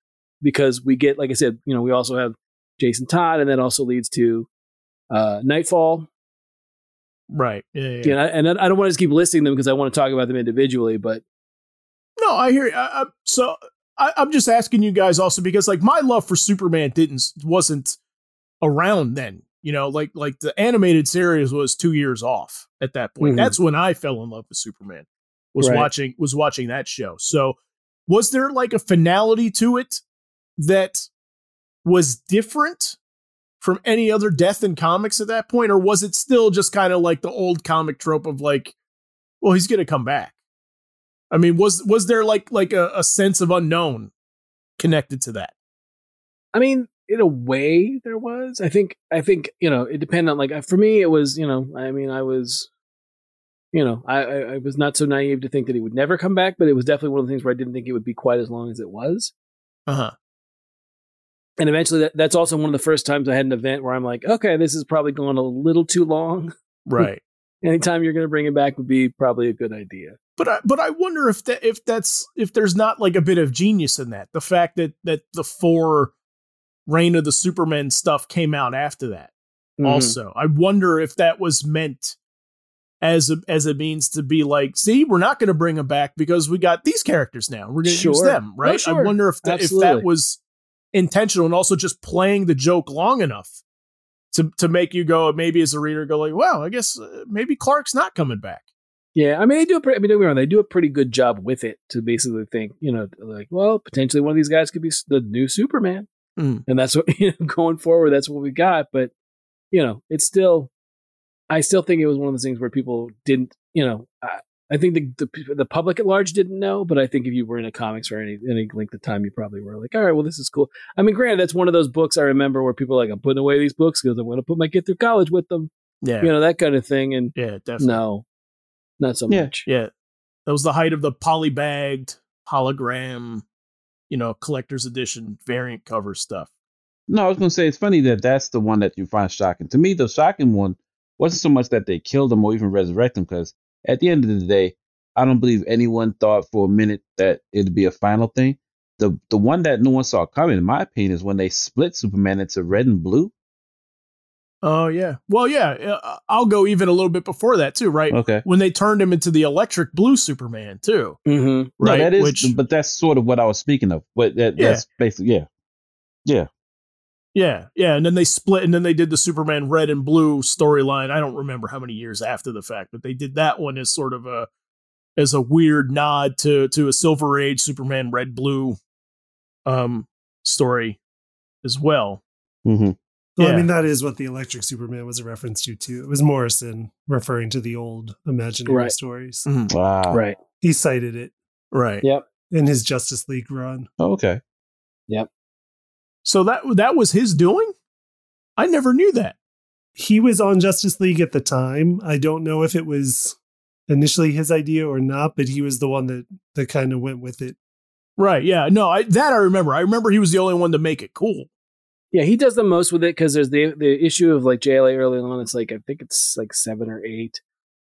S2: because we get, like I said, you know, we also have Jason Todd, and that also leads to uh, Knightfall.
S1: Right. Yeah. yeah.
S2: You know, and I don't want to just keep listing them because I want to talk about them individually, but
S1: No, I hear. You. I, I, so I, I'm just asking you guys also because like my love for Superman didn't wasn't around then. You know, like like the animated series was two years off at that point.
S2: Mhm.
S1: That's when I fell in love with Superman. Was
S2: Right.
S1: watching was watching that show. So was there like a finality to it that was different from any other death in comics at that point, or was it still just kind of like the old comic trope of like, well, he's gonna come back? I mean, was was there like like a, a sense of unknown connected to that?
S2: I mean, in a way, there was. I think. I think you know. It depended on like for me, it was you know. I mean, I was, you know, I, I I was not so naive to think that he would never come back, but it was definitely one of the things where I didn't think it would be quite as long as it was.
S1: Uh huh.
S2: And eventually, that, that's also one of the first times I had an event where I'm like, okay, this is probably going a little too long.
S1: Right.
S2: Anytime you're going to bring it back would be probably a good idea.
S1: But I, but I wonder if that if that's if there's not like a bit of genius in that. The fact that that the four Reign of the superman stuff came out after that.
S2: Mhm.
S1: Also, I wonder if that was meant as a, as a means to be like, see, we're not going to bring them back because we got these characters now. We're going to use
S2: Sure.
S1: them,
S2: No,
S1: right? I wonder if that, if that was intentional and also just playing the joke long enough to to make you go maybe as a reader go like, wow, I guess uh, maybe Clark's not coming back.
S2: Yeah, I mean they do a pretty, I mean don't get me wrong, they do a pretty good job with it to basically think, you know, like, well, potentially one of these guys could be the new Superman.
S1: Mm.
S2: And that's what you know, going forward, that's what we got. But, you know, it's still I still think it was one of those things where people didn't, you know, I, I think the, the the public at large didn't know, but I think if you were in a comics for any any length of time, you probably were like, all right, well, this is cool. I mean, granted, that's one of those books I remember where people are like, I'm putting away these books because I'm going to put my kid through college with them,
S1: Yeah,
S2: you know, that kind of thing. And
S1: yeah, definitely.
S2: no, not so
S3: Yeah.
S2: much.
S1: Yeah. That was the height of the polybagged hologram, you know, collector's edition variant cover stuff.
S3: No, I was gonna say it's funny that that's the one that you find shocking. To me, the shocking one wasn't so much that they killed him or even resurrect him, because at the end of the day, I don't believe anyone thought for a minute that it'd be a final thing. The the one that no one saw coming, in my opinion, is when they split Superman into red and blue.
S1: Oh yeah. Well, yeah. uh, I'll go even a little bit before that too, right?
S3: Okay,
S1: When they turned him into the electric blue Superman too,
S2: Mm-hmm.
S1: right?
S3: No, that is,
S1: Which,
S3: but that's sort of what I was speaking of. But that,
S1: Yeah.
S3: that's basically yeah, yeah.
S1: yeah, yeah. And then they split, and then they did the Superman red and blue storyline. I don't remember how many years after the fact, but they did that one as sort of a as a weird nod to to a Silver Age Superman red blue um story as well.
S3: hmm
S4: Well,
S1: Yeah.
S4: I mean, that is what the Electric Superman was a reference to, too. It was Morrison referring to the old imaginary
S2: Right.
S4: stories. Mm-hmm.
S3: Wow.
S2: Right.
S4: He cited it
S1: Right.
S2: Yep.
S4: in his Justice League run.
S3: Oh, okay. Yep.
S1: So that that was his doing? I never knew that.
S4: He was on Justice League at the time. I don't know if it was initially his idea or not, but he was the one that, that kind of went with it.
S1: Right. Yeah. No, I that I remember. I remember he was the only one to make it cool.
S2: Yeah, he does the most with it because there's the the issue of like JLA early on. It's like I think it's like seven or eight,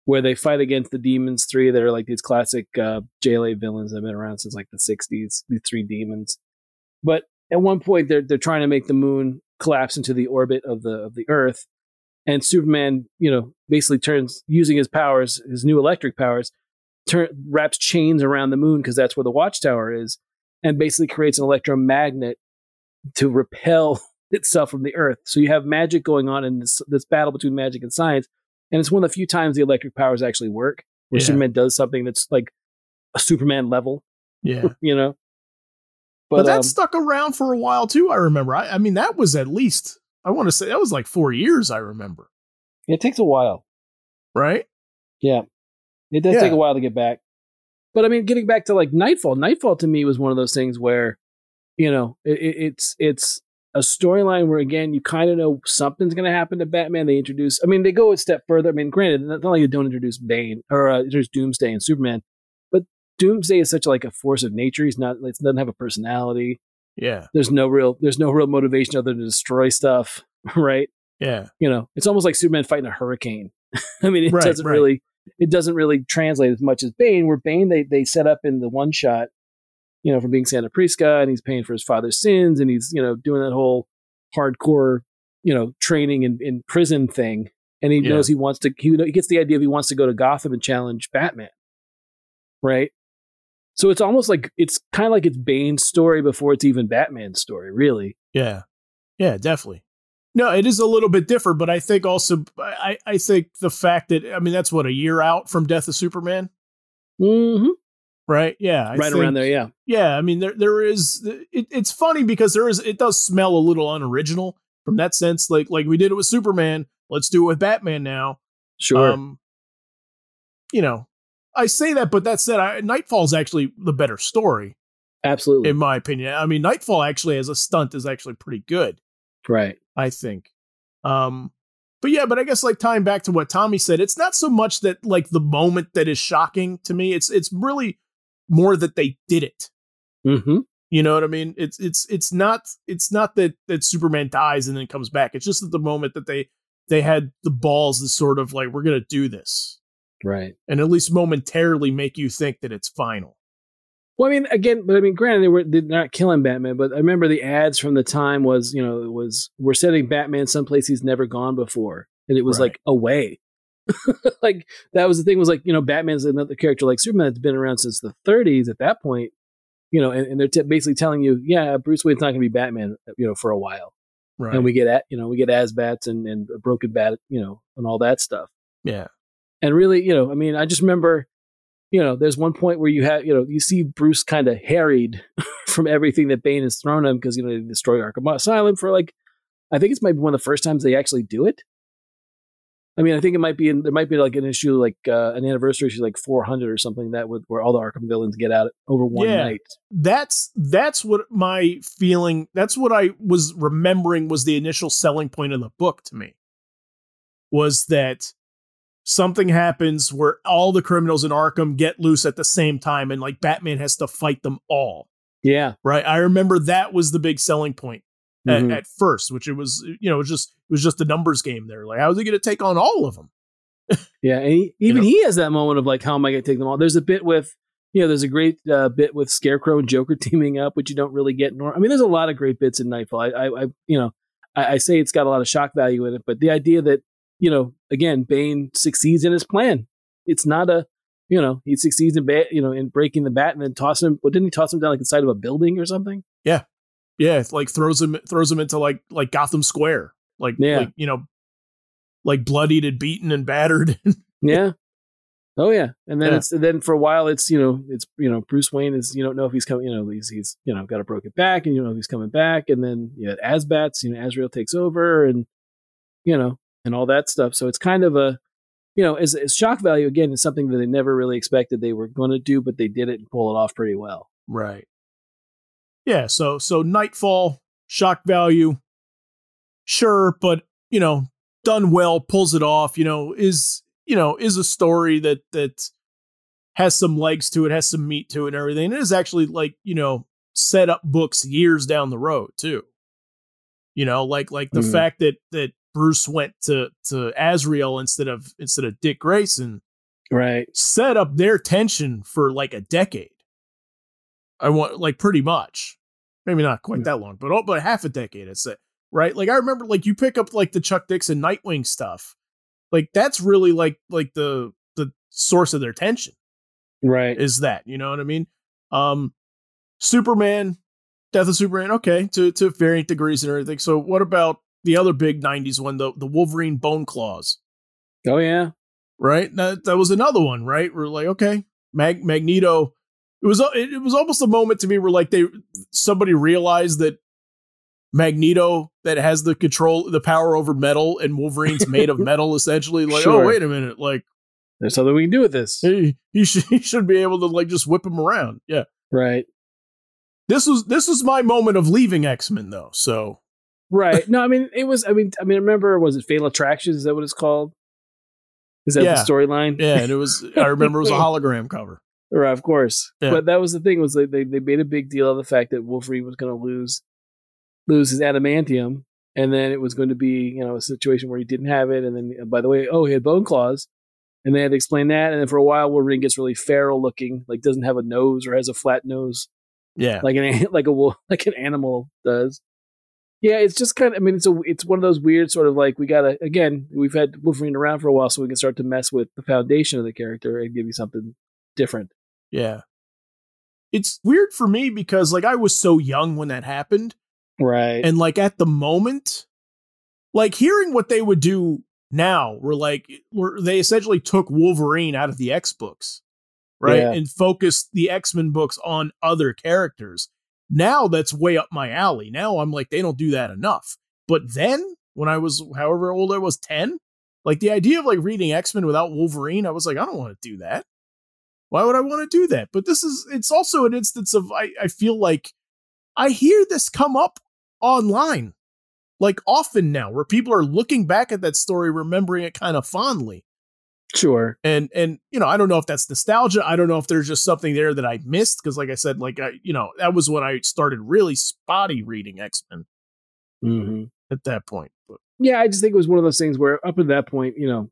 S2: where they fight against the demons three that are like these classic uh, JLA villains that have been around since like the '60s. These three demons, but at one point they're they're trying to make the moon collapse into the orbit of the of the Earth, and Superman, you know, basically turns using his powers, his new electric powers, turn wraps chains around the moon because that's where the watchtower is, and basically creates an electromagnet to repel itself from the earth. So you have magic going on in this this battle between magic and science, and it's one of the few times the electric powers actually work, where
S1: Yeah.
S2: Superman does something that's like a Superman level,
S1: Yeah.
S2: you know.
S1: But,
S2: But,
S1: that
S2: um,
S1: stuck around for a while too, I remember. I, I mean, that was at least I want to say that was like four years, I remember.
S2: it takes a while.
S1: Right?
S2: Yeah, it does
S1: Yeah.
S2: take a while to get back. But I mean, getting back to like Knightfall, Knightfall to me was one of those things where, you know, it, it, it's it's a storyline where again you kind of know something's going to happen to Batman. They introduce, I mean, they go a step further. I mean, granted, not like they don't introduce Bane or uh, introduce Doomsday and Superman, but Doomsday is such like a force of nature. He's not, it doesn't have a personality.
S1: Yeah.
S2: There's no real, there's no real motivation other than to destroy stuff, right?
S1: Yeah.
S2: You know, it's almost like Superman fighting a hurricane. I mean, it
S1: Right,
S2: doesn't
S1: right.
S2: really, it doesn't really translate as much as Bane. Where Bane, they they set up in the one shot, you know, from being Santa Prisca, and he's paying for his father's sins, and he's you know doing that whole hardcore, you know, training in, in prison thing, and he
S1: Yeah.
S2: knows he wants to. He, he gets the idea of he wants to go to Gotham and challenge Batman, right? So it's almost like it's kind of like it's Bane's story before it's even Batman's story, really.
S1: Yeah. Yeah, definitely. No, it is a little bit different, but I think also I, I think the fact that I mean that's what a year out from Death of Superman,
S2: hmm
S1: right? Yeah, I
S2: Right
S1: think-
S2: around there, yeah.
S1: Yeah, I mean there there is it, it's funny because there is it does smell a little unoriginal from that sense. Like like we did it with Superman, let's do it with Batman now.
S2: Sure.
S1: Um, you know, I say that, but that said, I, Knightfall's actually the better story
S2: Absolutely.
S1: in my opinion. I mean, Knightfall actually as a stunt is actually pretty good.
S2: right.
S1: I think. Um, but yeah, but I guess like tying back to what Tommy said, it's not so much that like the moment that is shocking to me. It's it's really more that they did it.
S2: hmm
S1: You know what I mean? It's it's it's not it's not that that Superman dies and then comes back. It's just at the moment that they they had the balls to sort of like we're gonna do this
S2: Right.
S1: and at least momentarily make you think that it's final.
S2: Well, I mean, again, but I mean, granted, they were they're not killing Batman, but I remember the ads from the time was, you know, it was we're sending Batman someplace he's never gone before, and it was
S1: Right.
S2: like away. like that was the thing was like you know Batman's another character like Superman that's been around since the 30s at that point, you know, and, and they're t- basically telling you, yeah, Bruce Wayne's not going to be Batman, you know, for a while,
S1: Right.
S2: and we get at you know we get Azbats and and a broken bat, you know, and all that stuff.
S1: yeah.
S2: And really, you know, I mean, I just remember, you know, there's one point where you have, you know, you see Bruce kind of harried from everything that Bane has thrown him because, you know, they destroy Arkham Asylum for like, I think it's maybe one of the first times they actually do it. I mean, I think it might be, in, there might be like an issue, like uh, an anniversary issue, like 400 or something that would, where all the Arkham villains get out over one
S1: Yeah.
S2: night.
S1: that's that's what my feeling that's what i was remembering was the initial selling point of the book to me was that something happens where all the criminals in arkham get loose at the same time and like batman has to fight them all
S2: Yeah.
S1: right i remember that was the big selling point at,
S2: Mhm.
S1: at first which it was you know it was just it was just a numbers game there like how's he going to take on all of them
S2: Yeah, and he, even
S1: know?
S2: he has that moment of like, how am I going to take them all? There's a bit with, you know, there's a great uh, bit with Scarecrow and Joker teaming up, which you don't really get. Nor- I mean, there's a lot of great bits in Knightfall. I, I, I you know, I, I say it's got a lot of shock value in it, but the idea that, you know, again, Bane succeeds in his plan. It's not a, you know, he succeeds in, ba- you know, in breaking the bat and then tossing him. But didn't he toss him down like the side of a building or something?
S1: yeah it's like throws him throws him into like like gotham square like
S2: Yeah.
S1: like you know like bloodied and beaten and battered
S2: Yeah. Oh yeah, and then
S1: Yeah.
S2: it's then for a while it's you know it's you know Bruce Wayne is you don't know if he's coming you know he's he's you know got a broken back and you don't know if he's coming back and then you know Azbats you know Azrael takes over and you know and all that stuff so it's kind of a you know as, as shock value again is something that they never really expected they were going to do but they did it and pull it off pretty well
S1: Right. Yeah, so so Knightfall, shock value. Sure, but you know, done well, pulls it off, you know, is you know, is a story that that has some legs to it, has some meat to it and everything. And it is actually like, you know, set up books years down the road too. You know, like like the
S2: Mhm.
S1: fact that that Bruce went to to Azrael instead of instead of Dick Grayson
S2: right
S1: set up their tension for like a decade. I want like pretty much, maybe not quite that long, but oh, but half a decade. It's it right. Like I remember, like you pick up like the Chuck Dixon Nightwing stuff, like that's really like like the the source of their tension
S2: right
S1: is that you know what I mean? Um, Superman, Death of Superman, okay, to to varying degrees and everything. So what about the other big '90s one, the the Wolverine Bone Claws?
S2: oh yeah
S1: right? That that was another one, right? We're like, okay, Mag- Magneto. It was it, was almost a moment to me where like they somebody realized that Magneto that has the control, the power over metal, and Wolverine's made of metal, essentially. Like, oh wait a minute, like
S2: there's something we can do with this
S1: he he should he should be able to like just whip him around. Yeah,
S2: right
S1: this was this was my moment of leaving X Men though. So
S2: Right. No, I mean it was. I mean, I mean, remember was it Fatal Attractions? Is that what it's called? Is that
S1: Yeah.
S2: the storyline?
S1: Yeah, and it was. I remember it was a hologram cover.
S2: Right, of course.
S1: Yeah.
S2: But that was the thing was they, they they made a big deal of the fact that Wolverine was going to lose lose his adamantium, and then it was going to be you know a situation where he didn't have it, and then uh, by the way, oh he had bone claws, and they had to explain that, and then for a while Wolverine gets really feral looking, like doesn't have a nose or has a flat nose
S1: Yeah,
S2: like an like a wolf like an animal does. Yeah, it's just kind of. I mean, it's a it's one of those weird sort of like we gotta again. We've had Wolverine around for a while, so we can start to mess with the foundation of the character and give you something different.
S1: Yeah. It's weird for me because like I was so young when that happened,
S2: Right.
S1: and like at the moment, like hearing what they would do now, were like were they essentially took Wolverine out of the X books, right,
S2: Yeah.
S1: and focused the X Men books on other characters. Now that's way up my alley. Now I'm like they don't do that enough. But then when I was however old I was, ten, like the idea of like reading X Men without Wolverine, I was like I don't want to do that. Why would I want to do that? But this is it's also an instance of I, I feel like I hear this come up online like often now where people are looking back at that story remembering it kind of fondly
S2: sure.
S1: and and you know i don't know if that's nostalgia i don't know if there's just something there that i missed because like i said like i you know that was when i started really spotty reading x-men
S2: hmm
S1: at that point but
S2: Yeah, I just think it was one of those things where up at that point, you know,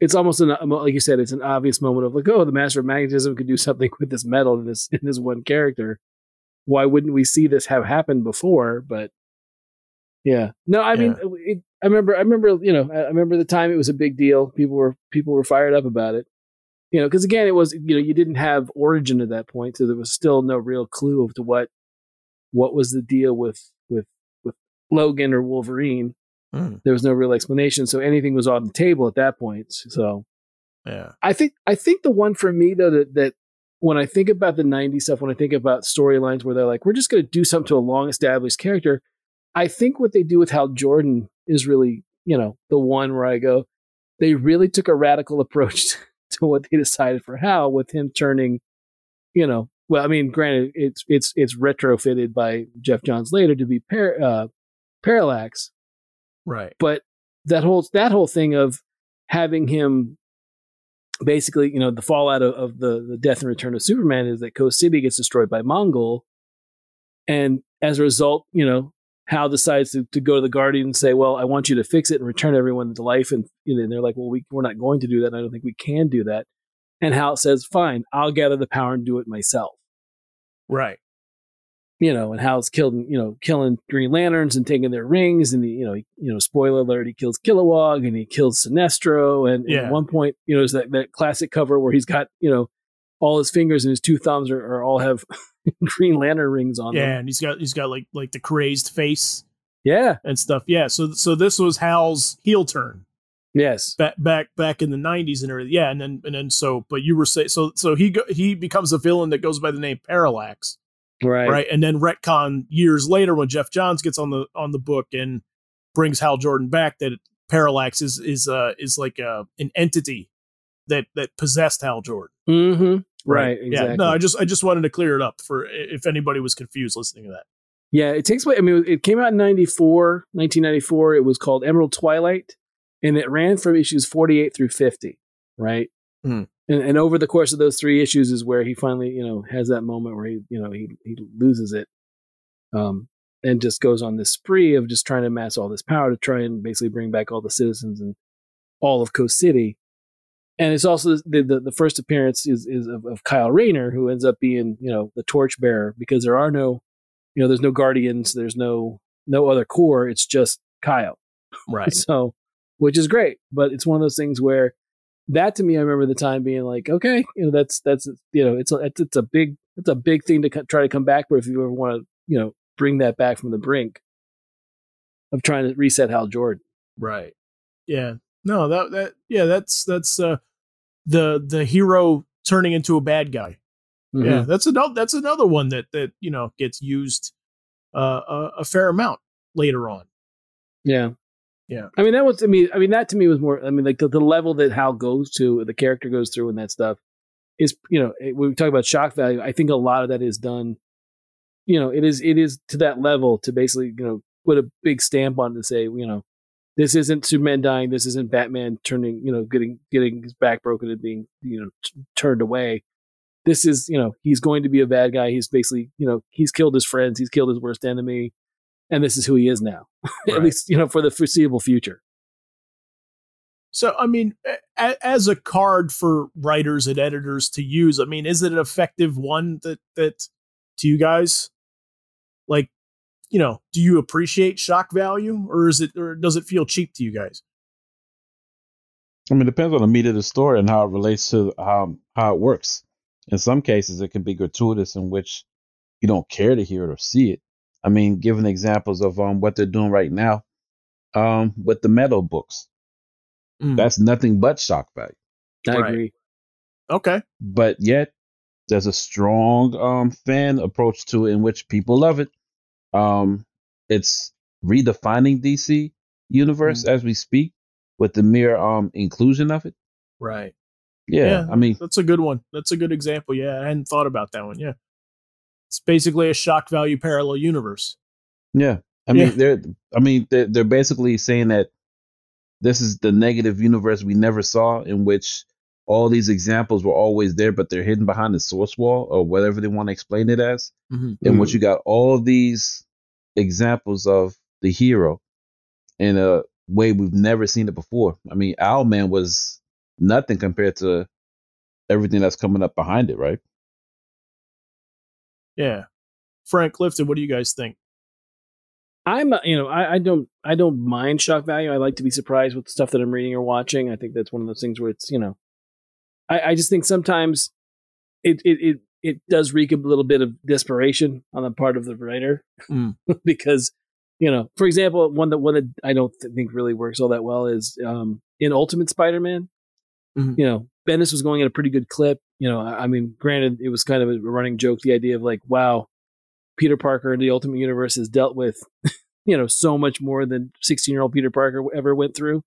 S2: it's almost an um, like you said, it's an obvious moment of like, oh, the Master of Magnetism could do something with this metal in this in this one character. Why wouldn't we see this have happened before? But yeah, no, I mean, uh, it, I remember, I remember, you know, I I remember the time it was a big deal. People were people were fired up about it. You know, because again, it was you know you didn't have origin at that point, so there was still no real clue of to what what was the deal with with with Logan or Wolverine
S1: mm,
S2: there was no real explanation so anything was on the table at that point so.
S1: Yeah.
S2: I think i think the one for me though that, that when i think about the 90s stuff when i think about storylines where they're like we're just going to do something to a long established character i think what they do with hal jordan is really you know the one where i go they really took a radical approach to what they decided for hal with him turning you know well i mean granted it's it's it's retrofitted by jeff johns later to be par- uh, parallax
S1: right.
S2: But that whole that whole thing of having him basically you know the fallout of, of the the death and return of superman is that coast city gets destroyed by Mongul and as a result you know hal decides to, to go to the guardian and say well i want you to fix it and return everyone to life and, you know, and they're like well we, we're not going to do that i don't think we can do that. And hal says fine i'll gather the power and do it myself.
S1: Right
S2: you know, and Hal's killed, you know, killing Green Lanterns and taking their rings, and he, you know, he, you know, spoiler alert, he kills Kilowog and he kills Sinestro, and, and at one point, you know, there's that that classic cover where he's got, you know, all his fingers and his two thumbs are, are all have Green Lantern rings on
S1: yeah
S2: them.
S1: and he's got he's got like like the crazed face
S2: Yeah.
S1: and stuff yeah so so this was hal's heel turn
S2: Yes.
S1: back back back in the 90s and everything yeah and then and then so but you were saying so so he go, he becomes a villain that goes by the name parallax
S2: Right.
S1: right. And then retcon years later when Jeff Johns gets on the on the book and brings Hal Jordan back that Parallax is is uh is like uh an entity that that possessed Hal Jordan.
S2: Mm-hmm. Right. Exactly.
S1: Yeah. No, I just I just wanted to clear it up for if anybody was confused listening to that.
S2: Yeah, it takes place. I mean, it came out in 94, 1994. It was called Emerald Twilight, and it ran from issues 48 through 50, right?
S1: Hmm.
S2: And, and over the course of those three issues is where he finally, you know, has that moment where he, you know, he, he loses it um, and just goes on this spree of just trying to amass all this power to try and basically bring back all the citizens and all of Coast City. And it's also the, the, the first appearance is, is of, of Kyle Rayner, who ends up being, you know, the torchbearer because there are no you know there's no guardians there's no no other corps it's just kyle
S1: Right.
S2: so which is great but it's one of those things where that to me i remember the time being like okay you know that's that's you know it's a it's, it's a big it's a big thing to co- try to come back but if you ever want to you know bring that back from the brink of trying to reset hal jordan
S1: Right. Yeah. No, that that yeah, that's that's uh the the hero turning into a bad guy.
S2: Mm-hmm.
S1: Yeah, that's another that's another one that that you know gets used uh, a, a fair amount later on.
S2: Yeah.
S1: Yeah.
S2: I mean, that was, I mean, I mean, that to me was more, I mean, like the, the level that Hal goes to, the character goes through and that stuff is, you know, it- when we talk about shock value, I think a lot of that is done, you know, it is, it is to that level to basically, you know, put a big stamp on to say, you know, this isn't Superman dying. This isn't Batman turning, you know, getting getting his back broken and being, you know, t- turned away. This is, you know, he's going to be a bad guy. He's basically, you know, he's killed his friends. He's killed his worst enemy, and this is who he is now.
S1: Right.
S2: At least, you know, for the foreseeable future.
S1: So, I mean, a- as a card for writers and editors to use, I mean, is it an effective one that that to you guys? Like, you know, do you appreciate shock value, or is it, or does it feel cheap to you guys?
S3: I mean, it depends on the meat of the story and how it relates to how how it works. In some cases, it can be gratuitous, in which you don't care to hear it or see it. I mean, given examples of um what they're doing right now, um with the metal books,
S1: Mm.
S3: that's nothing but shock value.
S2: I
S1: Right.
S2: agree.
S1: Okay,
S3: But yet, there's a strong um fan approach to it in which people love it. Um, it's redefining DC universe as we speak with the mere um inclusion of it.
S1: right.
S3: Yeah,
S1: Yeah.
S3: I mean,
S1: That's a good one. That's a good example. Yeah, I hadn't thought about that one. Yeah, it's basically a shock value parallel universe.
S3: Yeah, I
S1: Yeah.
S3: mean, they're I mean they're they're basically saying that this is the negative universe we never saw, in which all these examples were always there, but they're hidden behind the source wall or whatever they want to explain it as.
S1: Mhm.
S3: In which you got all these examples of the hero in a way we've never seen it before. I mean, Owlman was nothing compared to everything that's coming up behind it, right?
S1: Yeah, Frank Clifton, what do you guys think?
S2: I'm, uh, you know, I, I don't, I don't mind shock value. I like to be surprised with the stuff that I'm reading or watching. I think that's one of those things where it's, you know, I, I just think sometimes it, it, it, it does reek a little bit of desperation on the part of the writer
S1: Mm.
S2: because, you know, for example, one that one that I don't th- think really works all that well is um, in Ultimate Spider-Man.
S1: Mhm.
S2: You know, Bendis was going at a pretty good clip. You know, I, mean, granted, it was kind of a running joke, the idea of like, wow, Peter Parker in the Ultimate Universe has dealt with, you know, so much more than 16 year old Peter Parker ever went through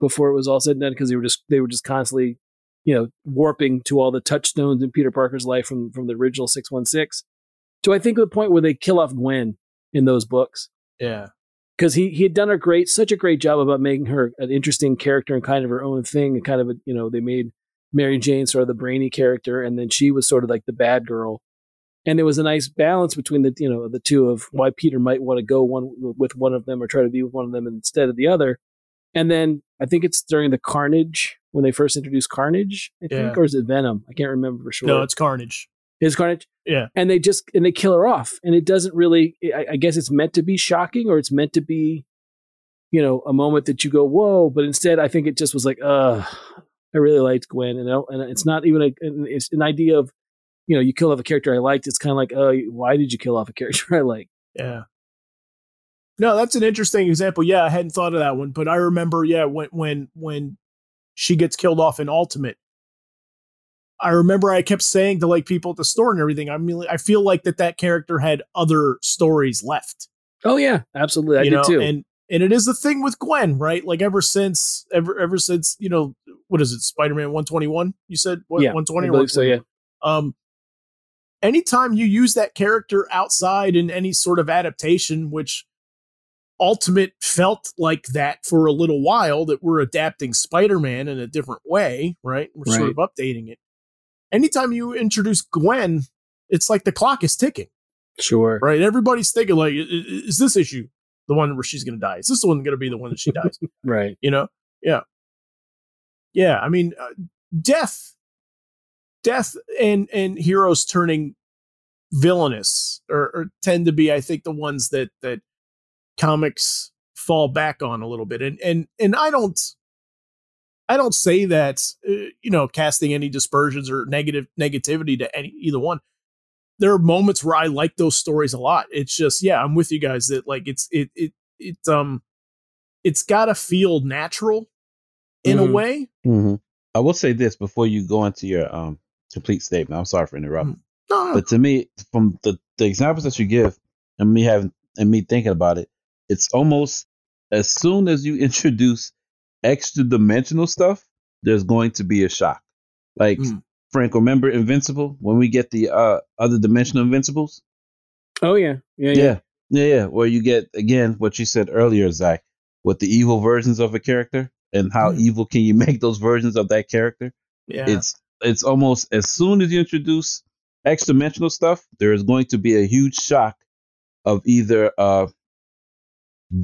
S2: before it was all said and done because they were just they were just constantly, you know, warping to all the touchstones in Peter Parker's life from from the original 616 to I think the point where they kill off Gwen in those books
S1: Yeah,
S2: because he he had done a great such a great job about making her an interesting character and kind of her own thing and kind of a, you know they made Mary Jane sort of the brainy character and then she was sort of like the bad girl and there was a nice balance between the you know the two of why Peter might want to go one with one of them or try to be with one of them instead of the other and then I think it's during the Carnage when they first introduced Carnage I think
S1: Yeah.
S2: or is it Venom I can't remember for sure
S1: no, it's Carnage.
S2: Is Carnage
S1: Yeah,
S2: and they just and they kill her off and it doesn't really I, I guess it's meant to be shocking or it's meant to be you know a moment that you go whoa but instead i think it just was like uh i really liked gwen and, and it's not even a it's an idea of you know you kill off a character i liked it's kind of like uh why did you kill off a character i like
S1: yeah. No, that's an interesting example. Yeah, I hadn't thought of that one, but I remember. Yeah, when when when she gets killed off in Ultimate, I remember I kept saying to like people at the store and everything. I mean, I feel like that that character had other stories left.
S2: oh yeah absolutely i
S1: you
S2: did
S1: know,
S2: too
S1: and and it is the thing with Gwen, right? Like ever since ever ever since you know what is it, Spider Man one twenty one? You said what,
S2: Yeah,
S1: one twenty
S2: I believe so yeah
S1: um anytime you use that character outside in any sort of adaptation which ultimate felt like that for a little while that we're adapting spider-man in a different way right we're sort of updating it anytime you introduce gwen it's like the clock is ticking.
S2: Sure.
S1: Right? Everybody's thinking like "I- i- is this issue the one where she's going to die? Is this the one going to be the one that she dies?
S2: Right.
S1: You know? Yeah. Yeah i mean uh, death death and and heroes turning villainous or, or tend to be i think the ones that that comics fall back on a little bit. And and and i don't i don't say that uh, you know casting any dispersions or negative negativity to any either one there are moments where i like those stories a lot it's just yeah i'm with you guys that like it's it it it um it's got to feel natural in a
S2: Mhm.
S1: way
S3: Mm-hmm. I will say this before you go into your um complete statement. I'm sorry for interrupting,
S1: no, no,
S3: but to me, from the the examples that you give and me having and me thinking about it, it's almost as soon as you introduce extra dimensional stuff, there's going to be a shock. Like
S1: Mm.
S3: Frank, remember Invincible when we get the uh other dimensional Invincibles?
S2: oh yeah yeah yeah,
S3: Yeah. Yeah, yeah. Where you get again what you said earlier, Zach, with the evil versions of a character and how
S1: Mm.
S3: evil can you make those versions of that character.
S1: Yeah.
S3: It's it's almost as soon as you introduce extra dimensional stuff, there is going to be a huge shock of either a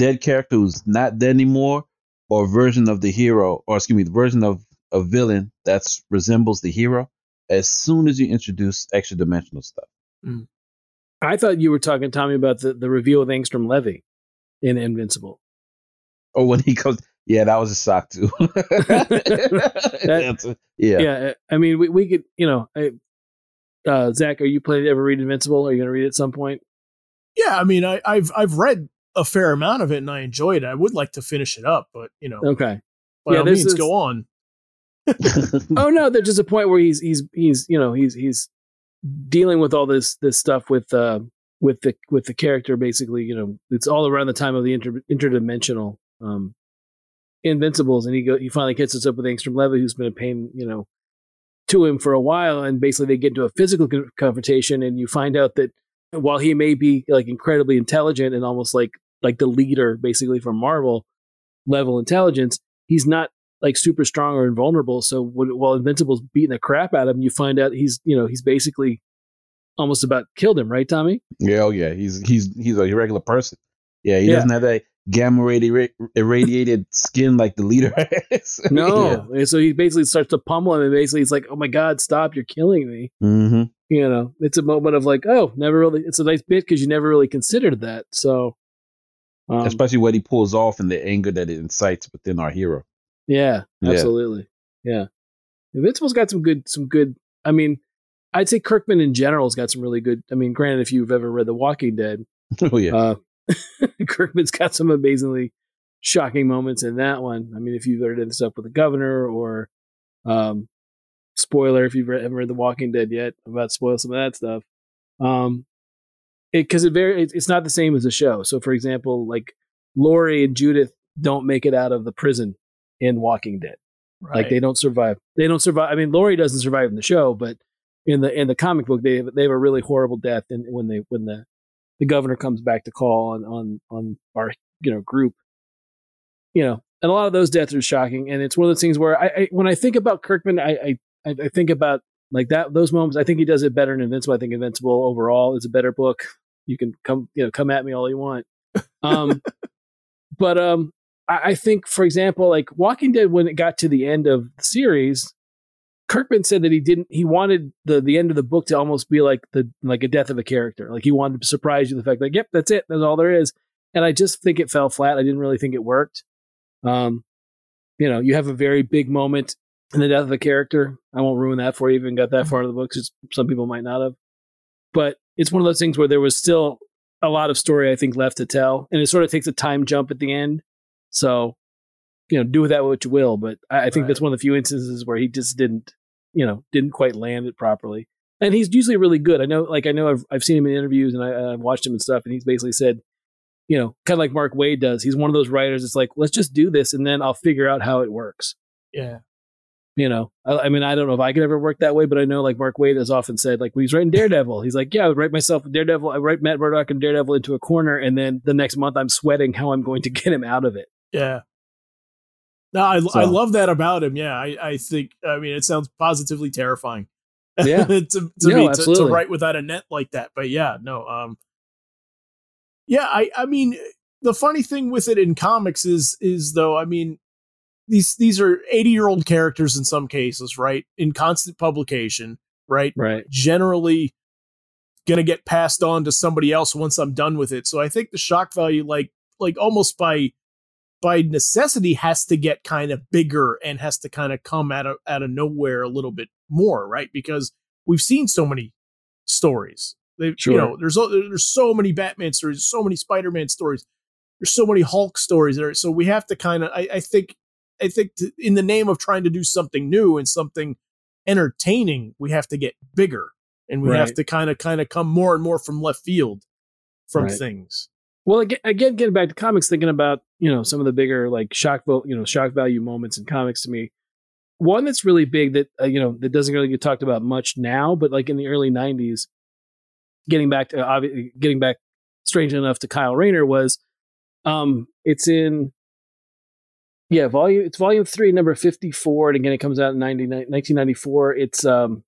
S3: dead character who's not dead anymore, or version of the hero, or excuse me, the version of a villain that resembles the hero. As soon as you introduce extra dimensional stuff.
S2: I thought you were talking, Tommy, about the, the reveal of Angstrom Levy in Invincible.
S3: Oh, when he comes, yeah, that was a shock too. That's a- yeah.
S2: Yeah, I mean, we, we could, you know, I, uh, Zach, are you planning to ever read Invincible? Are you going to read it at some point?
S1: yeah, I mean, I, I've I've read a fair amount of it and I enjoyed it. I would like to finish it up, but you know,
S2: Okay.
S1: by
S2: yeah,
S1: all
S2: this
S1: means,
S2: is-
S1: go on.
S2: Oh no, there's just a point where he's he's he's you know he's he's dealing with all this this stuff with uh with the with the character basically you know it's all around the time of the inter, interdimensional um invincibles and he go he finally catches up with Angstrom Levy who's been a pain you know to him for a while and basically they get into a physical confrontation and you find out that while he may be like incredibly intelligent and almost like like the leader basically from Marvel level intelligence he's not like super strong or invulnerable. So when, while Invincible's beating the crap out of him, you find out he's you know he's basically almost about killed him, right, Tommy?
S3: Yeah, oh yeah, he's he's he's a regular person. Yeah, he
S2: Yeah.
S3: doesn't have that gamma radi- irradiated skin like the leader has.
S2: No, and so he basically starts to pummel him, and basically he's like, "Oh my god, stop! You're killing me."
S3: hmm
S2: You know, it's a moment of like, "Oh, never really." It's a nice bit because you never really considered that. So, um,
S3: Especially what he pulls off and the anger that it incites within our hero.
S2: yeah,
S3: Yeah.
S2: absolutely, yeah. Invincible's got some good, some good. I mean, I'd say Kirkman in general's got some really good. I mean, granted, if you've ever read The Walking Dead,
S3: Oh yeah,
S2: Uh, Kirkman's got some amazingly shocking moments in that one. I mean, if you've read any stuff with the governor or, um, spoiler, if you've read, haven't read The Walking Dead yet, I'm about to spoil some of that stuff. Um, it, cause it very, it's not the same as the show. So for example, like Lori and Judith don't make it out of the prison in Walking Dead.
S1: Right.
S2: Like they don't survive. They don't survive. I mean, Lori doesn't survive in the show, but in the in the comic book, they have, they have a really horrible death. And when they when the the governor comes back to call on on on our you know group, you know, and a lot of those deaths are shocking. And it's one of those things where I, I when I think about Kirkman, I, I I I think about like that those moments. I think he does it better in Invincible. I think Invincible overall is a better book. You can come you know come at me all you want. Um, but um, I, I think, for example, like Walking Dead, when it got to the end of the series, Kirkman said that he didn't. He wanted the the end of the book to almost be like the like a death of a character. Like he wanted to surprise you the fact like, yep, that's it. That's all there is. And I just think it fell flat. I didn't really think it worked. Um, you know, you have a very big moment in the death of a character. I won't ruin that for you. Even got that far in the books. Just some people might not have. But it's one of those things where there was still a lot of story I think left to tell, and it sort of takes a time jump at the end. So, you know, do with that what you will. But I, I think
S1: Right.
S2: that's one of the few instances where he just didn't, you know, didn't quite land it properly. And he's usually really good. I know, like I know, I've I've seen him in interviews and I, I've watched him and stuff, and he's basically said, you know, kind of like Mark Waid does. He's one of those writers. It's like let's just do this, and then I'll figure out how it works.
S1: yeah.
S2: You know, I, I mean, I don't know if I could ever work that way, but I know like Mark Waid has often said, like when he's writing Daredevil, he's like, yeah, I would write myself Daredevil, I write Matt Murdock and Daredevil into a corner, and then the next month I'm sweating how I'm going to get him out of it.
S1: Yeah. No, I, I love that about him. Yeah, I, I think I mean it sounds positively terrifying.
S2: Yeah.
S1: to, to
S2: No,
S1: me to, to write without a net like that. But yeah, no. Um. Yeah, I I mean the funny thing with it in comics is is though I mean these these are eighty year old characters in some cases, right? In constant publication, right?
S2: Right.
S1: generally going to get passed on to somebody else once I'm done with it. So I think the shock value like like almost by by necessity has to get kind of bigger and has to kind of come out of out of nowhere a little bit more, right? Because we've seen so many stories. They,
S2: Sure.
S1: You know, there's there's so many Batman stories, so many Spider-Man stories, there's so many Hulk stories there. So we have to kind of, I, I think, I think to, in the name of trying to do something new and something entertaining, we have to get bigger and we have to kind of kind of come more and more from left field from
S2: Right.
S1: things.
S2: Well, again, again, getting back to comics, thinking about you know some of the bigger like shock, you know, shock value moments in comics to me. One that's really big that uh, you know that doesn't really get talked about much now, but like in the early '90s, getting back to obvi- getting back strange enough to Kyle Rayner was um it's in yeah volume it's volume three number 54 and again it comes out in 90, 1994 it's um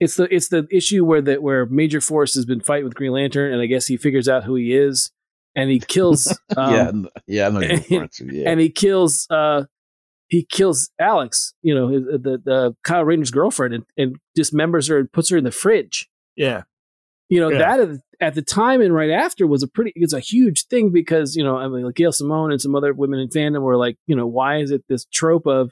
S2: it's the it's the issue where that where Major Force has been fighting with Green Lantern and I guess he figures out who he is and he kills um,
S3: yeah, n- yeah, I know you're referring to. Yeah,
S2: and he kills uh he kills Alex, you know, his- the the Kyle Rayner's girlfriend, and, and dismembers her and puts her in the fridge.
S1: Yeah.
S2: You know
S1: Yeah.
S2: that at, the time and right after was a pretty it's a huge thing because you know I mean like Gail Simone and some other women in fandom were like you know why is it this trope of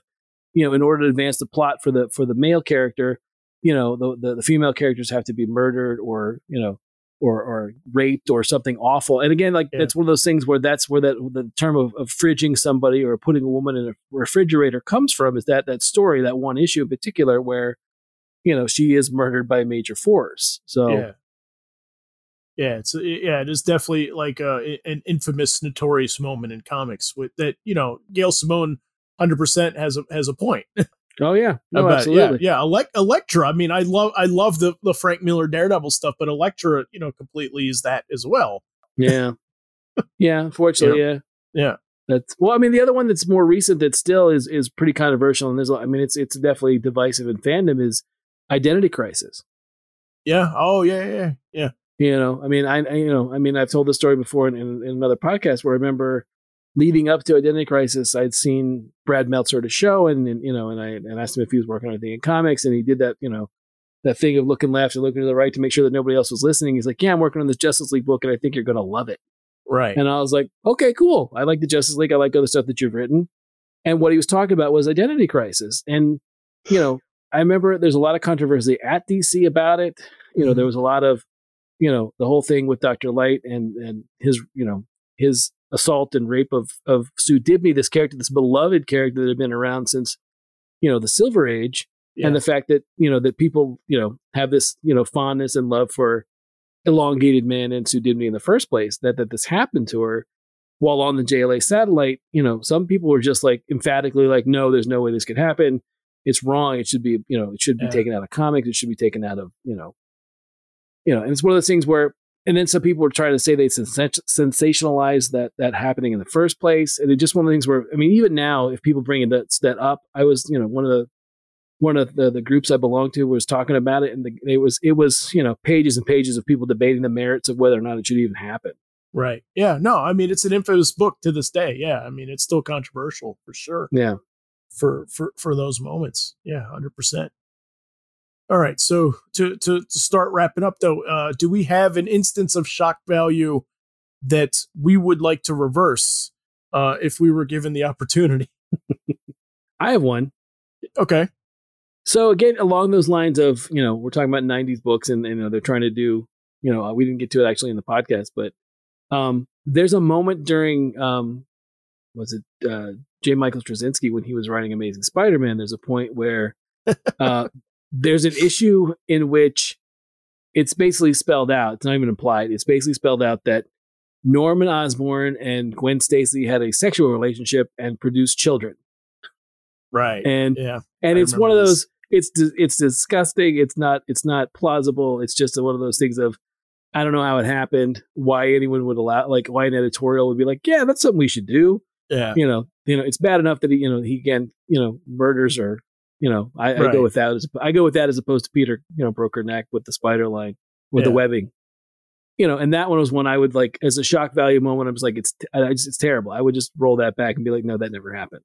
S2: you know in order to advance the plot for the for the male character you know the the, the female characters have to be murdered or you know or or raped or something awful and again like
S1: Yeah.
S2: that's one of those things where that's where that the term of, of fridging somebody or putting a woman in a refrigerator comes from is that that story that one issue in particular where you know she is murdered by a major force so
S1: Yeah. Yeah, it's yeah, it is definitely like uh, a, an infamous, notorious moment in comics with that. You know, Gail Simone, hundred percent has a has a point.
S2: oh yeah no
S1: about-
S2: absolutely
S1: Yeah, yeah. Elec- Elektra. I mean, I love I love the the Frank Miller Daredevil stuff, but Elektra, you know, completely is that as well.
S2: Yeah. Yeah, unfortunately, yeah.
S1: Yeah.
S2: That's well, I mean, the other one that's more recent that still is is pretty controversial, and there's, I mean, it's it's definitely divisive in fandom is Identity Crisis.
S1: Yeah. Oh yeah, yeah, yeah.
S2: You know, I mean, I, I you know, I mean, I've told this story before in, in, in another podcast where I remember leading up to Identity Crisis, I'd seen Brad Meltzer at a show, and, and you know, and I and asked him if he was working on anything in comics, and he did that, you know, that thing of looking left and looking to the right to make sure that nobody else was listening. He's like, "Yeah, I'm working on this Justice League book, and I think you're going to love it."
S1: Right.
S2: And I was like, okay, cool. I like the Justice League. I like other stuff that you've written. And what he was talking about was identity crisis. And, you know, I remember there's a lot of controversy at DC about it. You know,
S1: Mhm.
S2: there was a lot of, you know, the whole thing with Dr. Light and and his, you know, his assault and rape of of Sue Dibney, this character, this beloved character that had been around since, you know, the Silver Age
S1: Yeah.
S2: and the fact that you know that people you know have this you know fondness and love for elongated man and Sue Dibney in the first place that that this happened to her while on the JLA satellite you know some people were just like emphatically like no there's no way this could happen it's wrong it should be you know it should be
S1: Yeah.
S2: taken out of comics it should be taken out of you know you know and it's one of those things where and then some people were trying to say they sens- sensationalized that that happening in the first place and it's just one of the things where i mean even now if people bring that that up i was you know one of the one of the, the groups I belonged to was talking about it, and the, it was it was you know pages and pages of people debating the merits of whether or not it should even happen.
S1: Right. Yeah. No, I mean it's an infamous book to this day. Yeah. I mean it's still controversial for sure
S2: Yeah,
S1: for for for those moments. Yeah, hundred percent. All right. So to to to start wrapping up though, uh, do we have an instance of shock value that we would like to reverse uh, if we were given the opportunity?
S2: I have one.
S1: Okay.
S2: So again, along those lines of you know we're talking about '90s books, and, and you know, they're trying to do you know uh, we didn't get to it actually in the podcast, but um, there's a moment during um, was it uh, J. Michael Straczynski when he was writing Amazing Spider-Man? There's a point where uh, there's an issue in which it's basically spelled out. It's not even implied. It's basically spelled out that Norman Osborn and Gwen Stacy had a sexual relationship and produced children,
S1: Right.
S2: and
S1: yeah.
S2: and
S1: I
S2: it's one of those
S1: this.
S2: it's it's disgusting it's not it's not plausible it's just one of those things of i don't know how it happened why anyone would allow like why an editorial would be like yeah that's something we should do
S1: Yeah.
S2: you know you know it's bad enough that he you know he again you know murders or you know i, I go with that as i go with that as opposed to peter you know broke her neck with the spider line with the webbing you know and that one was one i would like as a shock value moment i was like it's just, it's terrible i would just roll that back and be like no that never happened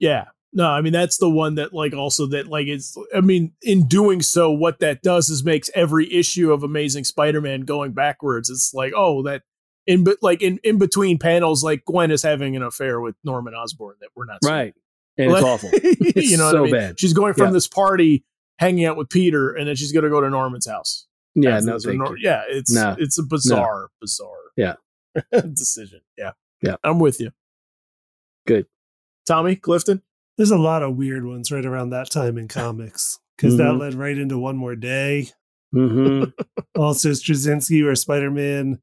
S1: Yeah. No, I mean that's the one that like also that like it's I mean in doing so what that does is makes every issue of Amazing Spider-Man going backwards. It's like, oh, that in but like in in between panels like Gwen is having an affair with Norman Osborn that we're not seeing.
S2: Right and it's awful
S1: you know what
S2: so
S1: I mean?
S2: bad.
S1: She's going from
S2: Yeah.
S1: this party hanging out with Peter and then she's going to go to Norman's house.
S2: yeah no
S1: Nor- Yeah, it's
S2: No.
S1: it's a bizarre bizarre
S2: Yeah.
S1: decision. Yeah.
S2: Yeah.
S1: I'm with you.
S2: Good.
S1: Tommy Clifton?
S4: There's a lot of weird ones right around that time in comics because that
S2: Mhm.
S4: led right into One More Day.
S2: hmm
S4: Also, Straczynski, where Spider Man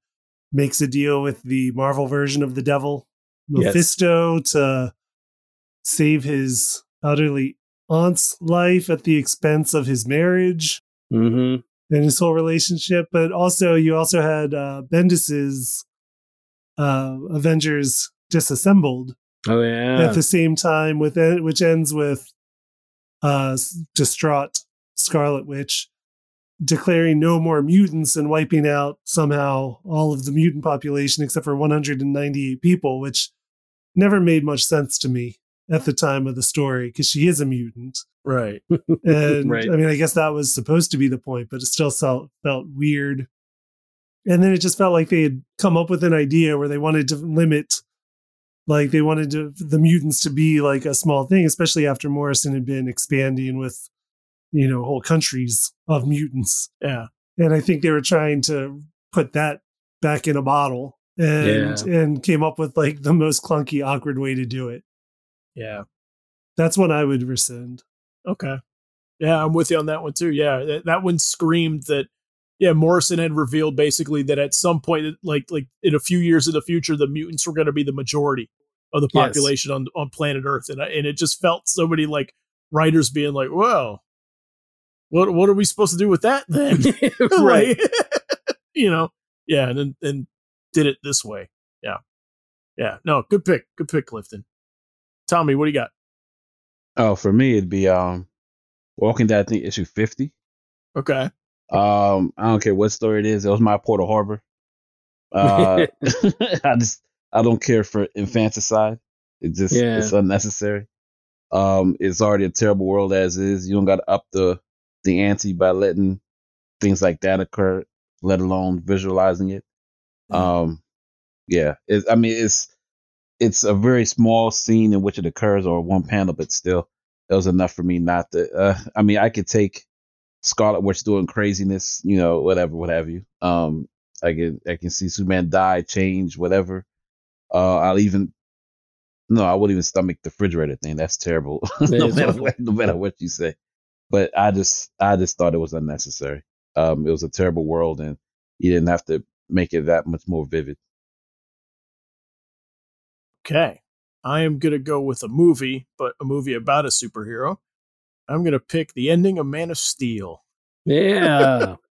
S4: makes a deal with the Marvel version of the devil,
S2: Yes.
S4: Mephisto, to save his elderly aunt's life at the expense of his marriage.
S2: hmm
S4: and his whole relationship. But also, you also had uh, Bendis's uh, Avengers disassembled.
S2: Oh yeah.
S4: At the same time, with it, which ends with uh, distraught Scarlet Witch declaring no more mutants and wiping out somehow all of the mutant population except for 198 people, which never made much sense to me at the time of the story because she is a mutant.
S1: Right.
S4: And
S2: Right.
S4: I mean, I guess that was supposed to be the point, but it still felt, felt weird. And then it just felt like they had come up with an idea where they wanted to limit, like they wanted to, the mutants to be like a small thing, especially after Morrison had been expanding with, you know, whole countries of mutants.
S1: Yeah.
S4: And I think they were trying to put that back in a bottle and and came up with like the most clunky, awkward way to do it.
S1: Yeah.
S4: That's what I would rescind.
S1: Okay. Yeah, I'm with you on that one too. Yeah, that, that one screamed that. Yeah, Morrison had revealed basically that at some point, like like in a few years in the future, the mutants were going to be the majority of the
S2: Yes.
S1: population on on planet Earth, and I- and it just felt so many like writers being like, "Well, what what are we supposed to do with that then?"
S2: right.
S1: You know, yeah, and then and did it this way. Yeah, yeah. No, good pick, good pick, Clifton. Tommy, what do you got?
S3: Oh, for me, it'd be um, Walking Dead. I think issue fifty.
S1: Okay,
S3: Um, I don't care what story it is. It was my Port of Harbor. Uh, I just I don't care for infanticide. It just
S2: Yeah.
S3: it's unnecessary. Um, it's already a terrible world as is. You don't got to up the the ante by letting things like that occur, let alone visualizing it. Um, yeah, it, I mean it's it's a very small scene in which it occurs or one panel, but still, it was enough for me not to. Uh, I mean, I could take Scarlet Witch doing craziness, you know, whatever, what have you. Um, I can I can see Superman die, change, whatever. Uh, I'll even no, I wouldn't even stomach the refrigerator thing. That's terrible. no, matter what, no matter what you say. But I just I just thought it was unnecessary. Um, it was a terrible world, and you didn't have to make it that much more vivid.
S1: Okay. I am going to go with a movie, but a movie about a superhero. I'm going to pick the ending of Man of Steel.
S2: Yeah.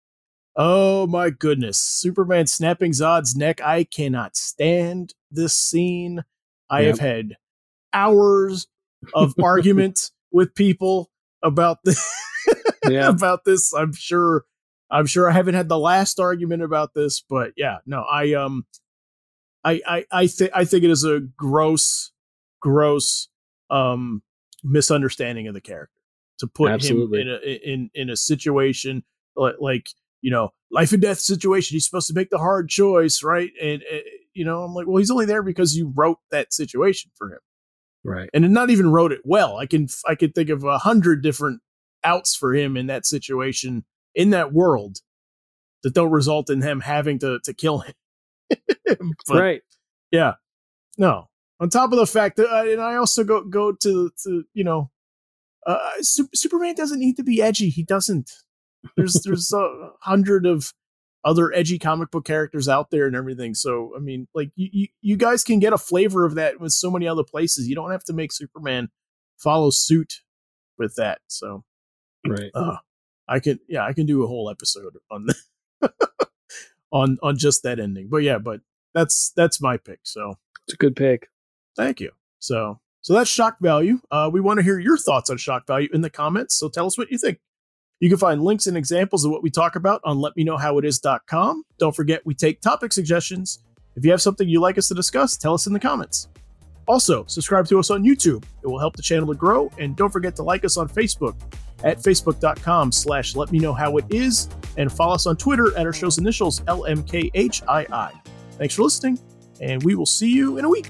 S1: Oh my goodness. Superman snapping Zod's neck. I cannot stand this scene. I
S2: Yep.
S1: have had hours of argument with people about this
S2: Yeah.
S1: about this. I'm sure I'm sure I haven't had the last argument about this, but yeah, no, I um I I I think I think it is a gross gross um misunderstanding of the character. To put
S2: Absolutely.
S1: him in a in in a situation like, like you know life and death situation he's supposed to make the hard choice right? And uh, you know i'm like well he's only there because you wrote that situation for him.
S2: Right.
S1: and not even wrote it well. I can i can think of a hundred different outs for him in that situation in that world that don't result in him having to to kill him
S2: right.
S1: yeah. No. On top of the fact that, uh, and I also go go to to you know, uh, Sup- Superman doesn't need to be edgy. He doesn't. There's there's a hundred of other edgy comic book characters out there and everything. So I mean, like you, you you guys can get a flavor of that with so many other places. You don't have to make Superman follow suit with that. So
S2: Right.
S1: uh, I can yeah I can do a whole episode on on on just that ending. But yeah, but that's that's my pick. So
S2: It's a good pick.
S1: thank you. So so that's shock value. Uh, we want to hear your thoughts on shock value in the comments. So tell us what you think. You can find links and examples of what we talk about on letmeknowhowitis.com. Don't forget we take topic suggestions. If you have something you'd like us to discuss, tell us in the comments. Also, subscribe to us on YouTube. It will help the channel to grow. And don't forget to like us on Facebook at facebook.com slash let me know how it is and follow us on Twitter at our show's initials LMKHII. Thanks for listening, and we will see you in a week.